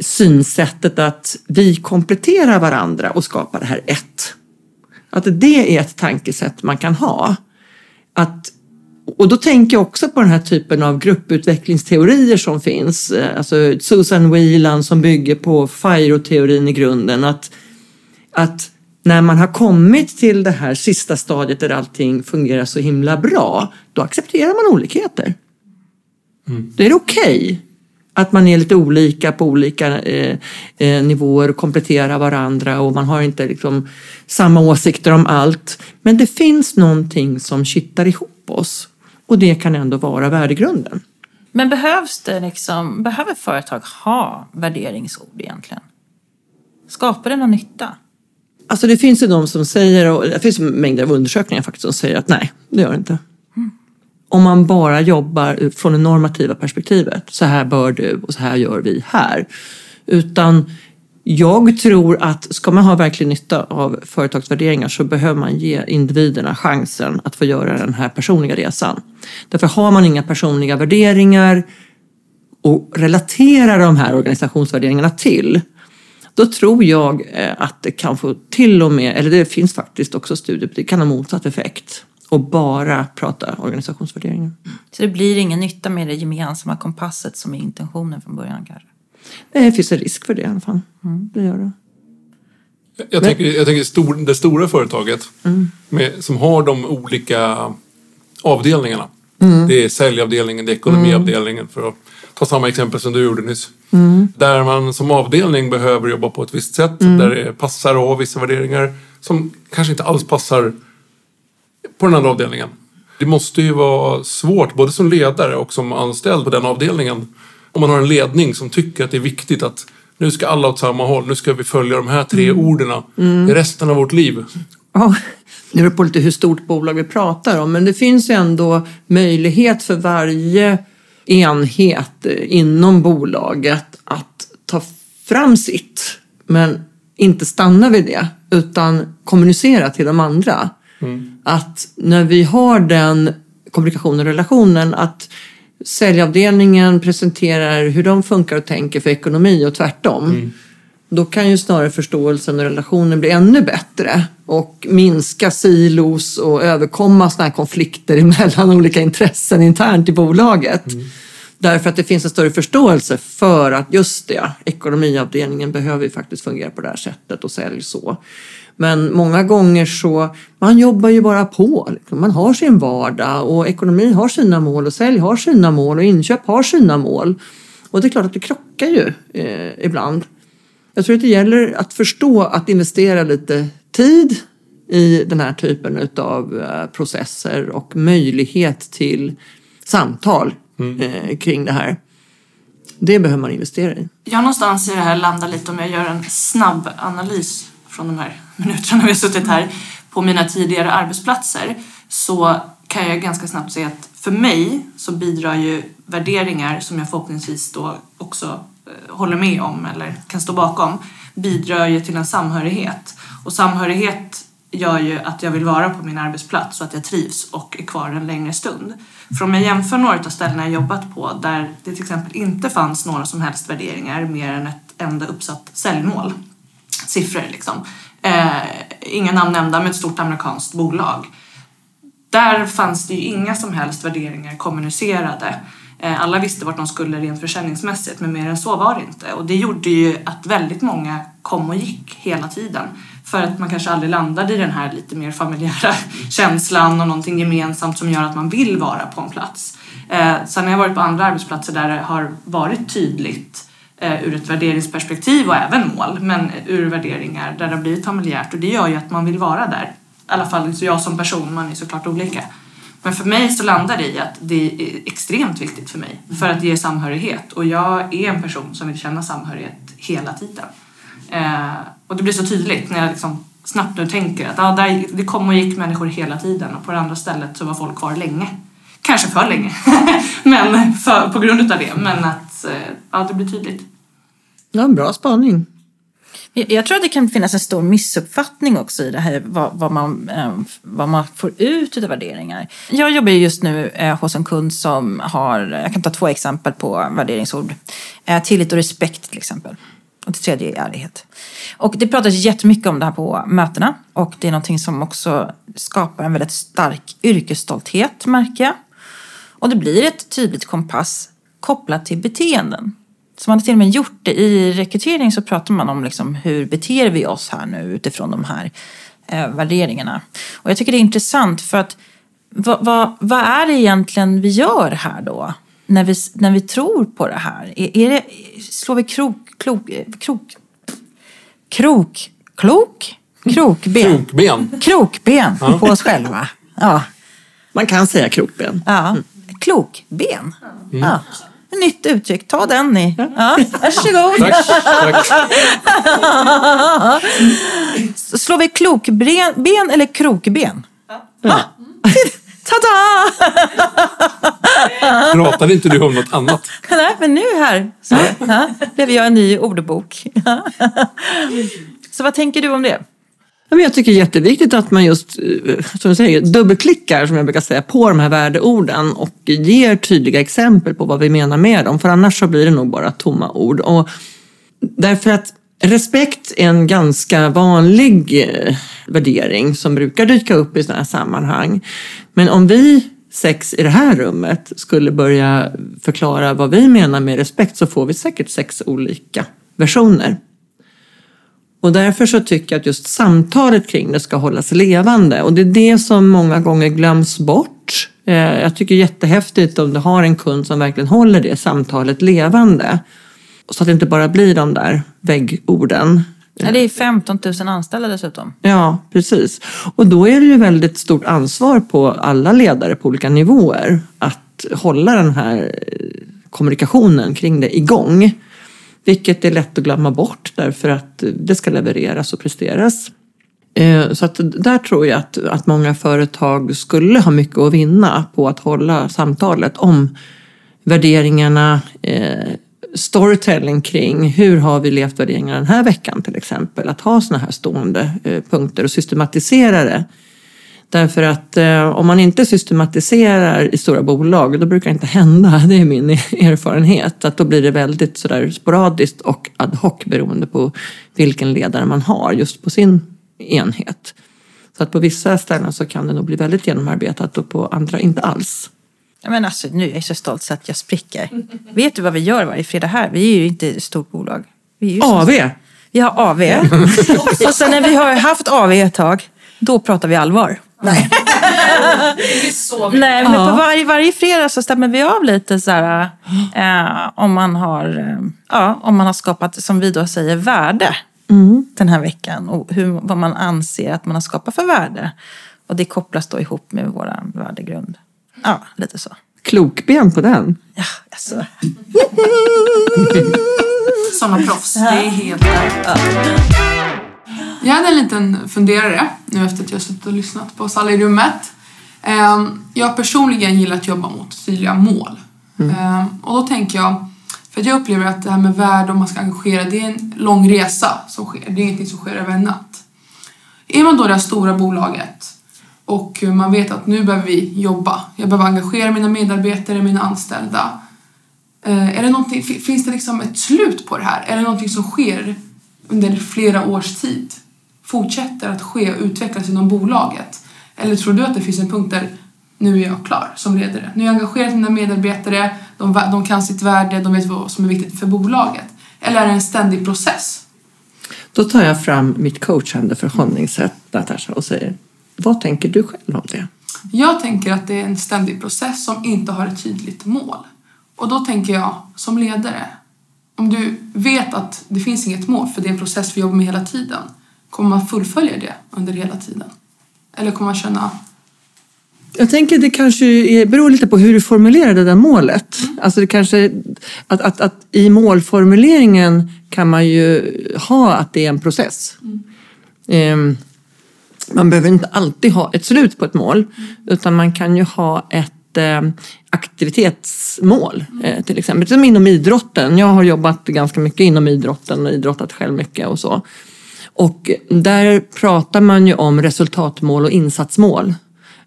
synsättet att vi kompletterar varandra och skapar det här ett. Att det är ett tankesätt man kan ha. Att och då tänker jag också på den här typen av grupputvecklingsteorier som finns. Eh, alltså Susan Whelan som bygger på FIRO-teorin i grunden. Att, att när man har kommit till det här sista stadiet där allting fungerar så himla bra, då accepterar man olikheter. Mm. Det är okej okay att man är lite olika på olika eh, eh, nivåer kompletterar varandra och man har inte liksom samma åsikter om allt. Men det finns någonting som kittar ihop oss. Och det kan ändå vara värdegrunden. Men behövs det liksom, behöver företag ha värderingsord egentligen? Skapar det någon nytta? Alltså det finns ju de som säger, och det finns mängder av undersökningar faktiskt som säger att nej, det gör det inte. Om man bara jobbar från det normativa perspektivet, så här bör du och så här gör vi här. Utan jag tror att ska man ha verklig nytta av företagsvärderingar så behöver man ge individerna chansen att få göra den här personliga resan. Därför har man inga personliga värderingar och relaterar de här organisationsvärderingarna till då tror jag eh, att det kan få till och med, eller det finns faktiskt också studier på det, kan ha motsatt effekt och bara prata organisationsvärderingar. Så det blir ingen nytta med det gemensamma kompasset som är intentionen från början kanske? Det finns en risk för det i alla fall. Mm. Det gör det. Jag tänker, jag tänker stor, det stora företaget mm. med, som har de olika avdelningarna. Mm. Det är säljavdelningen, det är ekonomiavdelningen för att ta samma exempel som du gjorde nyss. Mm. Där man som avdelning behöver jobba på ett visst sätt. Mm. Där det passar att ha vissa värderingar som kanske inte alls passar på den andra avdelningen. Det måste ju vara svårt både som ledare och som anställd på den avdelningen om man har en ledning som tycker att det är viktigt att nu ska alla åt samma håll, nu ska vi följa de här tre mm. orden mm. resten av vårt liv. Ja, det beror på lite hur stort bolag vi pratar om, men det finns ju ändå möjlighet för varje enhet inom bolaget att ta fram sitt, men inte stanna vid det, utan kommunicera till de andra. Att när vi har den kommunikationen och relationen, att säljavdelningen presenterar hur de funkar och tänker för ekonomi och tvärtom. Då kan ju snarare förståelsen och relationen bli ännu bättre och minska silos och överkomma sådana här konflikter mellan olika intressen internt i bolaget. Därför att det finns en större förståelse för att just det, ekonomiavdelningen behöver ju faktiskt fungera på det här sättet och sälj så. Men många gånger så, man jobbar ju bara på. Liksom. Man har sin vardag och ekonomi har sina mål och sälj har sina mål och inköp har sina mål. Och det är klart att det krockar ju eh, ibland. Jag tror att det gäller att förstå att investera lite tid i den här typen av processer och möjlighet till samtal eh, kring det här. Det behöver man investera i. Jag någonstans i det här landar lite om jag gör en snabb analys från de här minuterna vi har suttit här på mina tidigare arbetsplatser så kan jag ganska snabbt se att för mig så bidrar ju värderingar som jag förhoppningsvis då också eh, håller med om eller kan stå bakom bidrar ju till en samhörighet och samhörighet gör ju att jag vill vara på min arbetsplats så att jag trivs och är kvar en längre stund. För om jag jämför några av ställena jag jobbat på där det till exempel inte fanns några som helst värderingar mer än ett enda uppsatt säljmål, siffror liksom. Eh, inga namn nämnda, men ett stort amerikanskt bolag. Där fanns det ju inga som helst värderingar kommunicerade. Eh, alla visste vart de skulle rent försäljningsmässigt, men mer än så var det inte. Och det gjorde ju att väldigt många kom och gick hela tiden. För att man kanske aldrig landade i den här lite mer familjära känslan och någonting gemensamt som gör att man vill vara på en plats. Eh, sen har jag varit på andra arbetsplatser där det har varit tydligt Eh, ur ett värderingsperspektiv och även mål, men ur värderingar där det har blivit familjärt och det gör ju att man vill vara där. I alla fall så jag som person, man är såklart olika. Men för mig så landar det i att det är extremt viktigt för mig för att ge samhörighet och jag är en person som vill känna samhörighet hela tiden. Eh, och det blir så tydligt när jag liksom snabbt nu tänker att ah, där, det kom och gick människor hela tiden och på det andra stället så var folk kvar länge. Kanske för länge, men för, på grund av det. Men att eh, ja, det blir tydligt. Ja, bra spaning. Jag tror att det kan finnas en stor missuppfattning också i det här vad, vad, man, eh, vad man får ut av värderingar. Jag jobbar ju just nu eh, hos en kund som har, jag kan ta två exempel på värderingsord. Tillit och respekt till exempel. Och det tredje är ärlighet. Och det pratas jättemycket om det här på mötena och det är någonting som också skapar en väldigt stark yrkesstolthet märker jag. Och det blir ett tydligt kompass kopplat till beteenden. Så man har till och med gjort det. I rekrytering så pratar man om liksom hur beter vi oss här nu utifrån de här eh, värderingarna. Och jag tycker det är intressant för att vad, vad, vad är det egentligen vi gör här då? När vi, när vi tror på det här? Är, är det, slår vi krok, klok, krok, krok, klok? Krokben. Krokben. Krokben på oss själva. Ja. Man kan säga krokben. Ja, klokben. Ja. Ett nytt uttryck, ta den ni. Ja. Varsågod. Tack. Tack. Slår vi klokben ben eller krokben? Ja. Ta-da! Pratade inte du om något annat? Nej, men nu här så ja, blev jag en ny ordbok. Så vad tänker du om det? Men Jag tycker det är jätteviktigt att man just eh, som du säger, dubbelklickar som jag brukar säga, på de här värdeorden och ger tydliga exempel på vad vi menar med dem. För annars så blir det nog bara tomma ord. Och därför att respekt är en ganska vanlig eh, värdering som brukar dyka upp i sådana här sammanhang. Men om vi sex i det här rummet skulle börja förklara vad vi menar med respekt så får vi säkert sex olika versioner. Och därför så tycker jag att just samtalet kring det ska hållas levande. Och det är det som många gånger glöms bort. Eh, Jag tycker det är jättehäftigt om du har en kund som verkligen håller det samtalet levande. Så att det inte bara blir de där väggorden. Ja, det är 15 000 anställda dessutom. Ja, precis. Och då är det ju väldigt stort ansvar på alla ledare på olika nivåer att hålla den här eh, kommunikationen kring det igång. Vilket är lätt att glömma bort därför att det ska levereras och presteras. Eh, så att där tror jag att, att många företag skulle ha mycket att vinna på att hålla samtalet om värderingarna, eh, storytelling kring hur har vi levt värderingarna den här veckan till exempel. Att ha sådana här stående eh, punkter och systematisera det. Därför att eh, om man inte systematiserar i stora bolag, då brukar det inte hända. Det är min erfarenhet. Att då blir det väldigt sådär sporadiskt och ad hoc beroende på vilken ledare man har just på sin enhet. Så att på vissa ställen så kan det nog bli väldigt genomarbetat och på andra inte alls. Men alltså, nu är jag så stolt så att jag spricker. Vet du vad vi gör varje fredag här? Vi är ju inte ett stort bolag. Vi, är ju AV! vi har AV. och sen när vi har haft AV ett tag, då pratar vi allvar. Nej. Nej, men på varje, varje fredag så stämmer vi av lite så här, eh, om, man har, eh, ja, om man har skapat, som vi då säger, värde den här veckan. Och hur, vad man anser att man har skapat för värde. Och det kopplas då ihop med vår värdegrund. Ja, lite så. Klokben på den. Ja, alltså. Sådana proffs. Det är helt rätt. Jag hade en liten funderare nu efter att jag suttit och lyssnat på oss alla i rummet. Ehm, Jag personligen gillar att jobba mot tydliga mål. Ehm, Och då tänker jag, för att jag upplever att det här med värde och man ska engagera, det är en lång resa som sker. Det är ingenting som sker över en natt. Är man då det här stora bolaget och man vet att nu behöver vi jobba, jag behöver engagera mina medarbetare, mina anställda. Eh, Är det finns det liksom ett slut på det här? Är det någonting som sker under flera års tid? Fortsätter att ske och utvecklas inom bolaget? Eller tror du att det finns en punkt där nu är jag klar som ledare? Nu är jag engagerad i mina medarbetare, de, de kan sitt värde, de vet vad som är viktigt för bolaget. Eller är det en ständig process? Då tar jag fram mitt coachande förhållningssätt, Natasha, och säger vad tänker du själv om det? Jag tänker att det är en ständig process som inte har ett tydligt mål. Och då tänker jag som ledare, om du vet att det finns inget mål för det är en process vi jobbar med hela tiden, kommer man fullfölja det under hela tiden? Eller kommer man känna, Jag tänker det kanske är, beror lite på hur du formulerar det där målet. Alltså det kanske, att, att, att I målformuleringen kan man ju ha att det är en process. Ehm, man behöver inte alltid ha ett slut på ett mål utan man kan ju ha ett eh, aktivitetsmål eh, till exempel. Som inom idrotten. Jag har jobbat ganska mycket inom idrotten och idrottat själv mycket och så. Och där pratar man ju om resultatmål och insatsmål.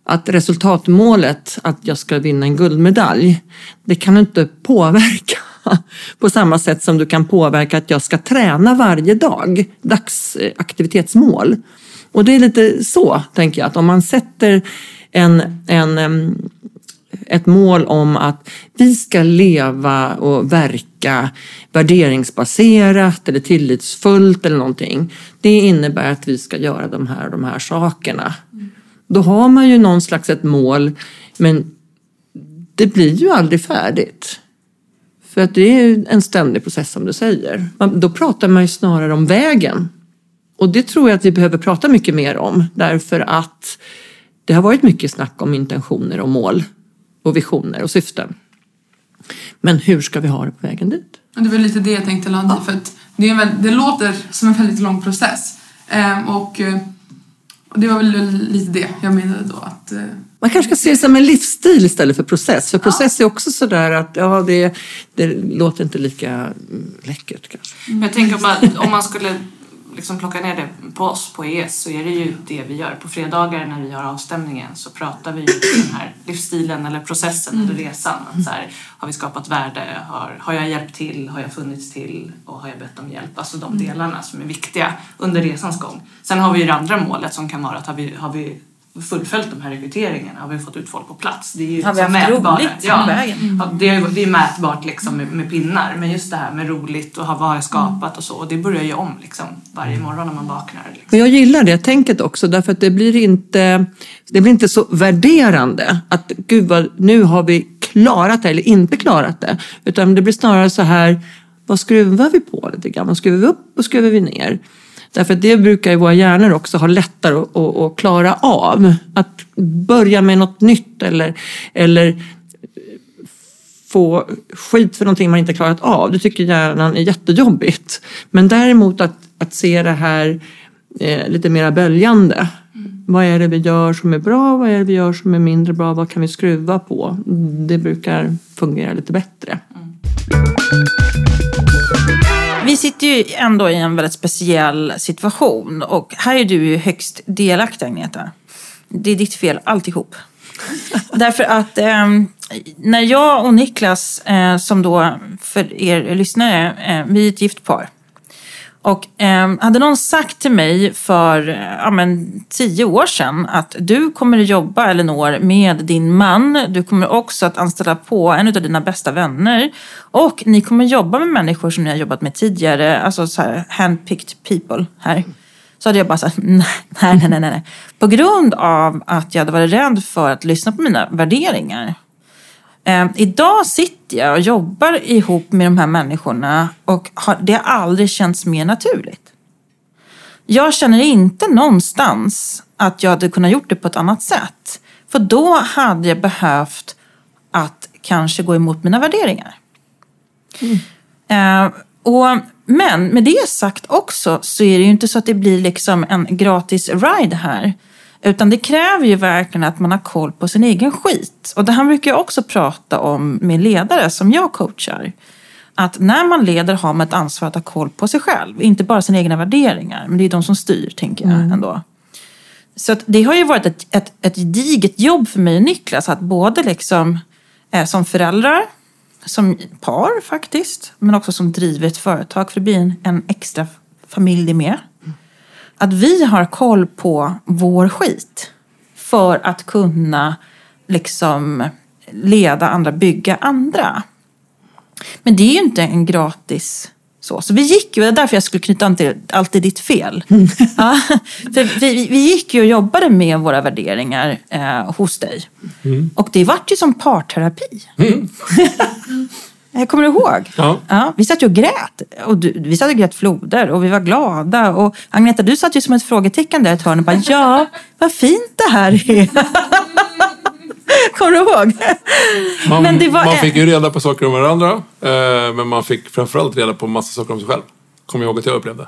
Att resultatmålet, att jag ska vinna en guldmedalj, det kan du inte påverka på samma sätt som du kan påverka att jag ska träna varje dag, dagsaktivitetsmål. Och det är lite så, tänker jag, att om man sätter en, en, ett mål om att vi ska leva och verka värderingsbaserat eller tillitsfullt eller någonting. Det innebär att vi ska göra de här de här sakerna. Då har man ju någon slags ett mål men det blir ju aldrig färdigt. För att det är en ständig process som du säger. Då pratar man ju snarare om vägen. Och det tror jag att vi behöver prata mycket mer om därför att det har varit mycket snack om intentioner och mål och visioner och syften. Men hur ska vi ha det på vägen dit? det var lite det jag tänkte landa i för att det, är en, väl- det låter som en väldigt lång process. Ehm, och, eh, och det var väl lite det jag menade då att eh, Man kanske ska se det som en livsstil istället för process. För process är också sådär att ja, det, det låter inte lika mm, läckert kanske. Men jag tänker bara, om man skulle liksom plocka ner det på oss på ES så är det ju det vi gör. På fredagar när vi har avstämningen så pratar vi om den här livsstilen eller processen eller resan. Att så här, har vi skapat värde? Har, har jag hjälpt till? Har jag funnits till? Och har jag bett om hjälp? Alltså de delarna som är viktiga under resans gång. Sen har vi ju det andra målet som kan vara att har vi, har vi fullföljt de här rekryteringarna? Har vi fått ut folk på plats? Det är ju Har vi liksom haft mätbara. roligt Ja, vägen? Ja, det, är, det är mätbart liksom med, med pinnar. Men just det här med roligt och vad har jag skapat och så. Och det börjar ju om liksom varje morgon när man vaknar. Liksom. Jag gillar det tänket också därför att det blir inte, det blir inte så värderande. Att gud vad, nu har vi klarat det eller inte klarat det. Utan det blir snarare så här, vad skruvar vi på lite grann? Vad skruvar vi upp och skruvar vi ner? Därför att det brukar ju våra hjärnor också ha lättare att, att, att klara av. Att börja med något nytt eller, eller få skit för någonting man inte klarat av. Det tycker hjärnan är jättejobbigt. Men däremot att, att se det här eh, lite mera böljande. Vad är det vi gör som är bra? Vad är det vi gör som är mindre bra? Vad kan vi skruva på? Det brukar fungera lite bättre. Vi sitter ju ändå i en väldigt speciell situation och här är du ju högst delaktig Agneta. Det är ditt fel alltihop. Därför att eh, när jag och Niklas, eh, som då för er lyssnare, eh, vi är ett gift par. Och eh, hade någon sagt till mig för eh, ja, men, tio år sedan att du kommer att jobba, Elinor, med din man. Du kommer också att anställa på en av dina bästa vänner. Och ni kommer jobba med människor som ni har jobbat med tidigare. Alltså så här, handpicked people här. Så hade jag bara sagt nej, nej, nej, nej. På grund av att jag hade varit rädd för att lyssna på mina värderingar. Eh, idag sitter jag och jobbar ihop med de här människorna och har, det har aldrig känts mer naturligt. Jag känner inte någonstans att jag hade kunnat gjort det på ett annat sätt. För då hade jag behövt att kanske gå emot mina värderingar. Eh, och, men med det sagt också så är det ju inte så att det blir liksom en gratis ride här. Utan det kräver ju verkligen att man har koll på sin egen skit. Och det här brukar jag också prata om med ledare som jag coachar. Att när man leder har man ett ansvar att ha koll på sig själv. Inte bara sina egna värderingar, men det är de som styr, tänker jag ändå. Så det har ju varit ett, ett, ett gediget jobb för mig och Niklas att både liksom eh, som föräldrar, som par faktiskt, men också som driver ett företag för det blir en, en extra familj med. Att vi har koll på vår skit för att kunna liksom leda andra, bygga andra. Men det är ju inte en gratis så. Så vi gick ju, det är därför jag skulle knyta an till allt är ditt fel. Ja, för vi, vi gick ju och jobbade med våra värderingar eh, hos dig. Och det vart ju som parterapi. Jag kommer du ihåg? Ja. vi satt ju och grät. Och du, vi satt och grät floder och vi var glada. Och Agneta, du satt ju som ett frågetecken där i ett hörn och bara ja, vad fint det här är. kommer du ihåg? Man, var man fick ju reda på saker om varandra, eh, men man fick framförallt reda på massa saker om sig själv. Kommer jag ihåg att jag upplevde.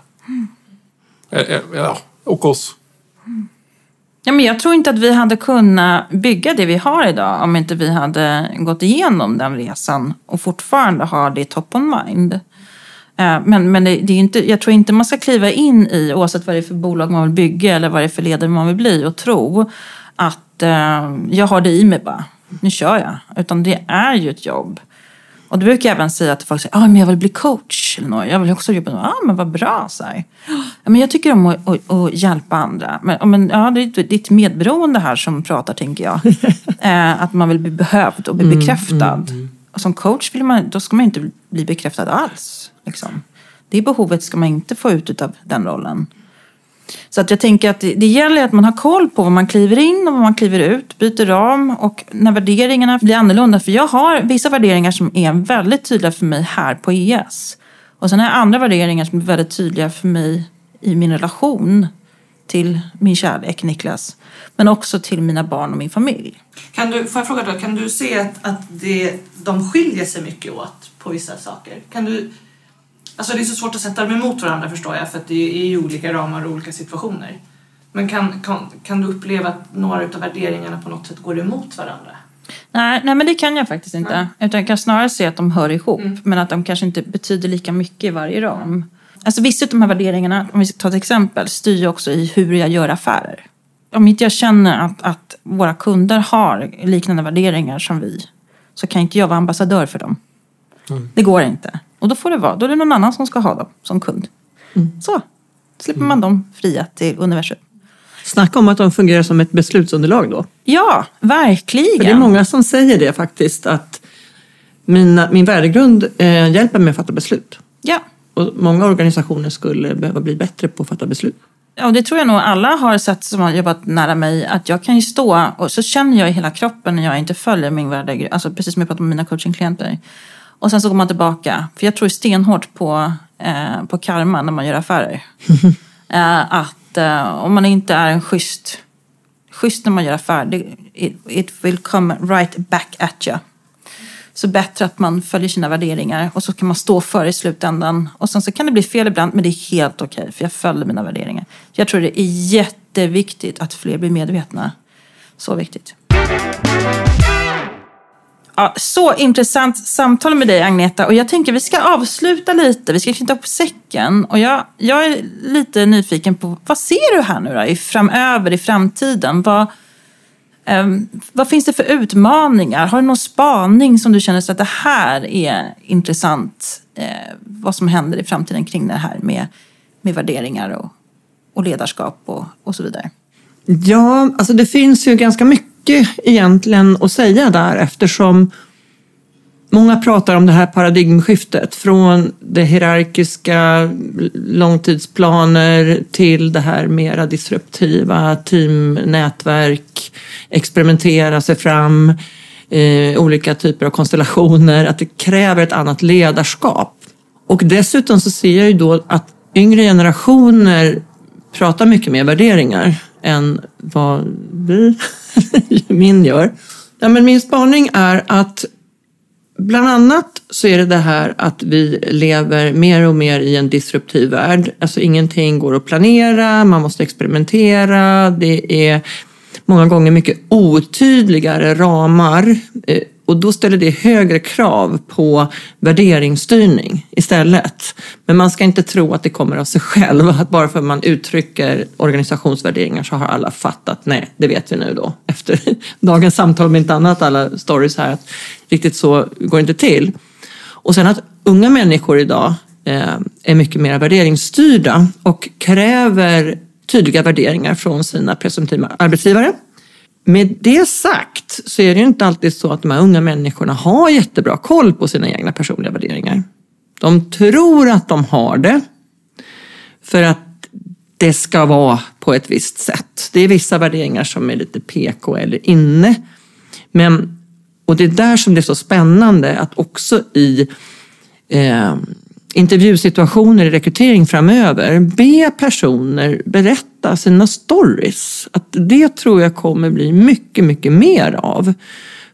Eh, eh, ja, och oss. Ja, men jag tror inte att vi hade kunnat bygga det vi har idag om inte vi hade gått igenom den resan och fortfarande har det top on mind. Eh, men, men det, det är inte, jag tror inte man ska kliva in i, oavsett vad det är för bolag man vill bygga eller vad det är för ledare man vill bli och tro att eh, jag har det i mig bara, nu kör jag. Utan det är ju ett jobb. Och det brukar jag även säga till folk, att ah, men jag vill bli coach. Eller något. Jag vill också jobba med, ah, men vad bra. Så här. Men jag tycker om att, att, att hjälpa andra. Men, men, ja, det är ditt medberoende här som pratar, tänker jag. eh, att man vill bli behövd och bli bekräftad. Och som coach vill man, då ska man inte bli bekräftad alls. Liksom. Det behovet ska man inte få ut av den rollen. Så att jag tänker att det, det gäller att man har koll på vad man kliver in och vad man kliver ut, byter ram och när värderingarna blir annorlunda. För jag har vissa värderingar som är väldigt tydliga för mig här på ES. Och sen har jag andra värderingar som är väldigt tydliga för mig i min relation till min kärlek, Niklas. Men också till mina barn och min familj. Kan du, får jag fråga då, kan du se att, att det, de skiljer sig mycket åt på vissa saker? Kan du, alltså det är så svårt att sätta dem emot varandra förstår jag för att det är ju olika ramar och olika situationer. Men kan, kan, kan du uppleva att några av värderingarna på något sätt går emot varandra? Nej, nej, men det kan jag faktiskt inte. Utan jag kan snarare se att de hör ihop. Men att de kanske inte betyder lika mycket i varje ram. Alltså vissa av de här värderingarna, om vi ska ta ett exempel, styr ju också i hur jag gör affärer. Om inte jag känner att, att våra kunder har liknande värderingar som vi, så kan inte jag vara ambassadör för dem. Det går inte. Och då får det vara, då är det någon annan som ska ha dem som kund. Så slipper man dem fria till universum. Snacka om att de fungerar som ett beslutsunderlag då. Ja, verkligen. För det är många som säger det faktiskt, att mina, min värdegrund eh, hjälper mig att fatta beslut. Ja. Och många organisationer skulle behöva bli bättre på att fatta beslut. Ja, det tror jag nog alla har sett som har jobbat nära mig. Att jag kan ju stå och så känner jag i hela kroppen när jag inte följer min värdegrund. Alltså precis som jag pratar med mina coachingklienter. Och sen så går man tillbaka. För jag tror stenhårt på, eh, på karma när man gör affärer. eh, att eh, om man inte är en schysst, schysst när man gör affärer. Det, it, it will come right back at you. Så bättre att man följer sina värderingar och så kan man stå för i slutändan. Och sen så kan det bli fel ibland, men det är helt okej för jag följer mina värderingar. Jag tror det är jätteviktigt att fler blir medvetna. Så viktigt. Ja, så intressant samtal med dig Agneta och jag tänker vi ska avsluta lite, vi ska knyta upp säcken och jag, jag är lite nyfiken på vad ser du här nu då i framöver, i framtiden? Vad, eh, vad finns det för utmaningar? Har du någon spaning som du känner att det här är intressant? Eh, vad som händer i framtiden kring det här med, med värderingar och, och ledarskap och, och så vidare? Ja, alltså det finns ju ganska mycket egentligen att säga där eftersom många pratar om det här paradigmskiftet från det hierarkiska långtidsplaner till det här mera disruptiva teamnätverk, experimentera sig fram, eh, olika typer av konstellationer, att det kräver ett annat ledarskap. Och dessutom så ser jag ju då att yngre generationer pratar mycket mer värderingar än vad vi, min gör. Ja, men min spaning är att bland annat så är det det här att vi lever mer och mer i en disruptiv värld. Alltså ingenting går att planera, man måste experimentera, det är många gånger mycket otydligare ramar eh, och då ställer det högre krav på värderingsstyrning istället. Men man ska inte tro att det kommer av sig själv, att bara för att man uttrycker organisationsvärderingar så har alla fattat, nej, det vet vi nu då efter dagens samtal om inte annat, alla stories här, att riktigt så går det inte till. Och sen att unga människor idag eh, är mycket mer värderingsstyrda och kräver tydliga värderingar från sina presumtiva arbetsgivare. Med det sagt så är det ju inte alltid så att de här unga människorna har jättebra koll på sina egna personliga värderingar. De tror att de har det för att det ska vara på ett visst sätt. Det är vissa värderingar som är lite PK eller inne. Men, och det är där som det är så spännande att också i eh, intervjusituationer i rekrytering framöver, be personer berätta sina stories. Att det tror jag kommer bli mycket, mycket mer av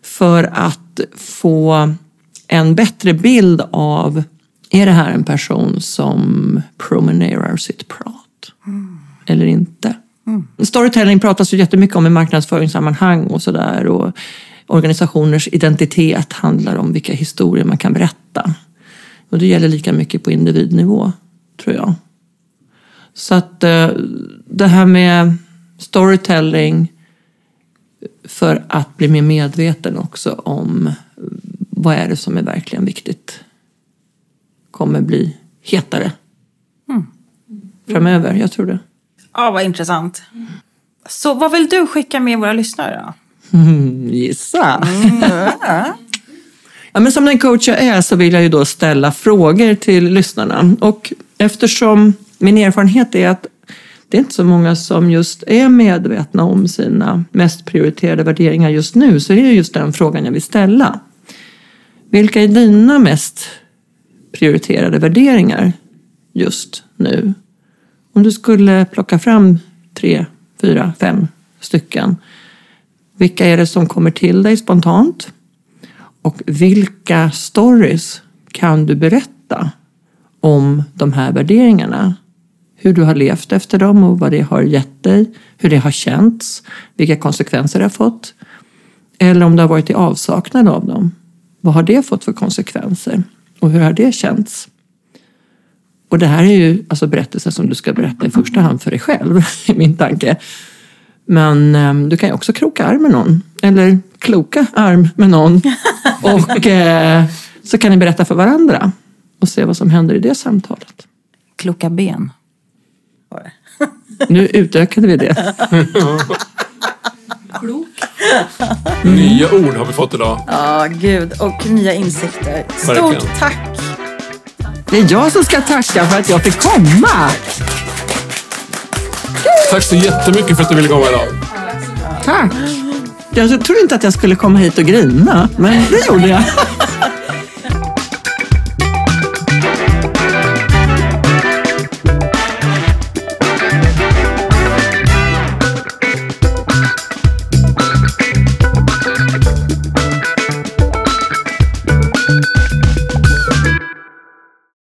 för att få en bättre bild av, är det här en person som promenerar sitt prat? Mm. Eller inte? Mm. Storytelling pratas ju jättemycket om i marknadsföringssammanhang och sådär. Och organisationers identitet handlar om vilka historier man kan berätta. Och det gäller lika mycket på individnivå, tror jag. Så att eh, det här med storytelling för att bli mer medveten också om vad är det som är verkligen viktigt kommer bli hetare mm. framöver. Jag tror det. Ja, vad intressant. Så vad vill du skicka med våra lyssnare då? Gissa! Mm. Ja, men som den coach jag är så vill jag ju då ställa frågor till lyssnarna. Och eftersom min erfarenhet är att det är inte så många som just är medvetna om sina mest prioriterade värderingar just nu, så är det just den frågan jag vill ställa. Vilka är dina mest prioriterade värderingar just nu? Om du skulle plocka fram tre, fyra, fem stycken, vilka är det som kommer till dig spontant? Och vilka stories kan du berätta om de här värderingarna? Hur du har levt efter dem och vad det har gett dig, hur det har känts, vilka konsekvenser det har fått. Eller om du har varit i avsaknad av dem. Vad har det fått för konsekvenser? Och hur har det känts? Och det här är ju alltså berättelser som du ska berätta i första hand för dig själv, i min tanke. Men eh, du kan ju också kroka arm med någon. Eller kloka arm med någon. Och eh, så kan ni berätta för varandra. Och se vad som händer i det samtalet. Kloka ben. Nu utökade vi det. Klok. Nya ord har vi fått idag. Ja, gud. Och nya insikter. Stort Verkligen. tack! Det är jag som ska tacka för att jag fick komma. Tack så jättemycket för att du ville komma idag. Tack. Jag trodde inte att jag skulle komma hit och grina, men det gjorde jag.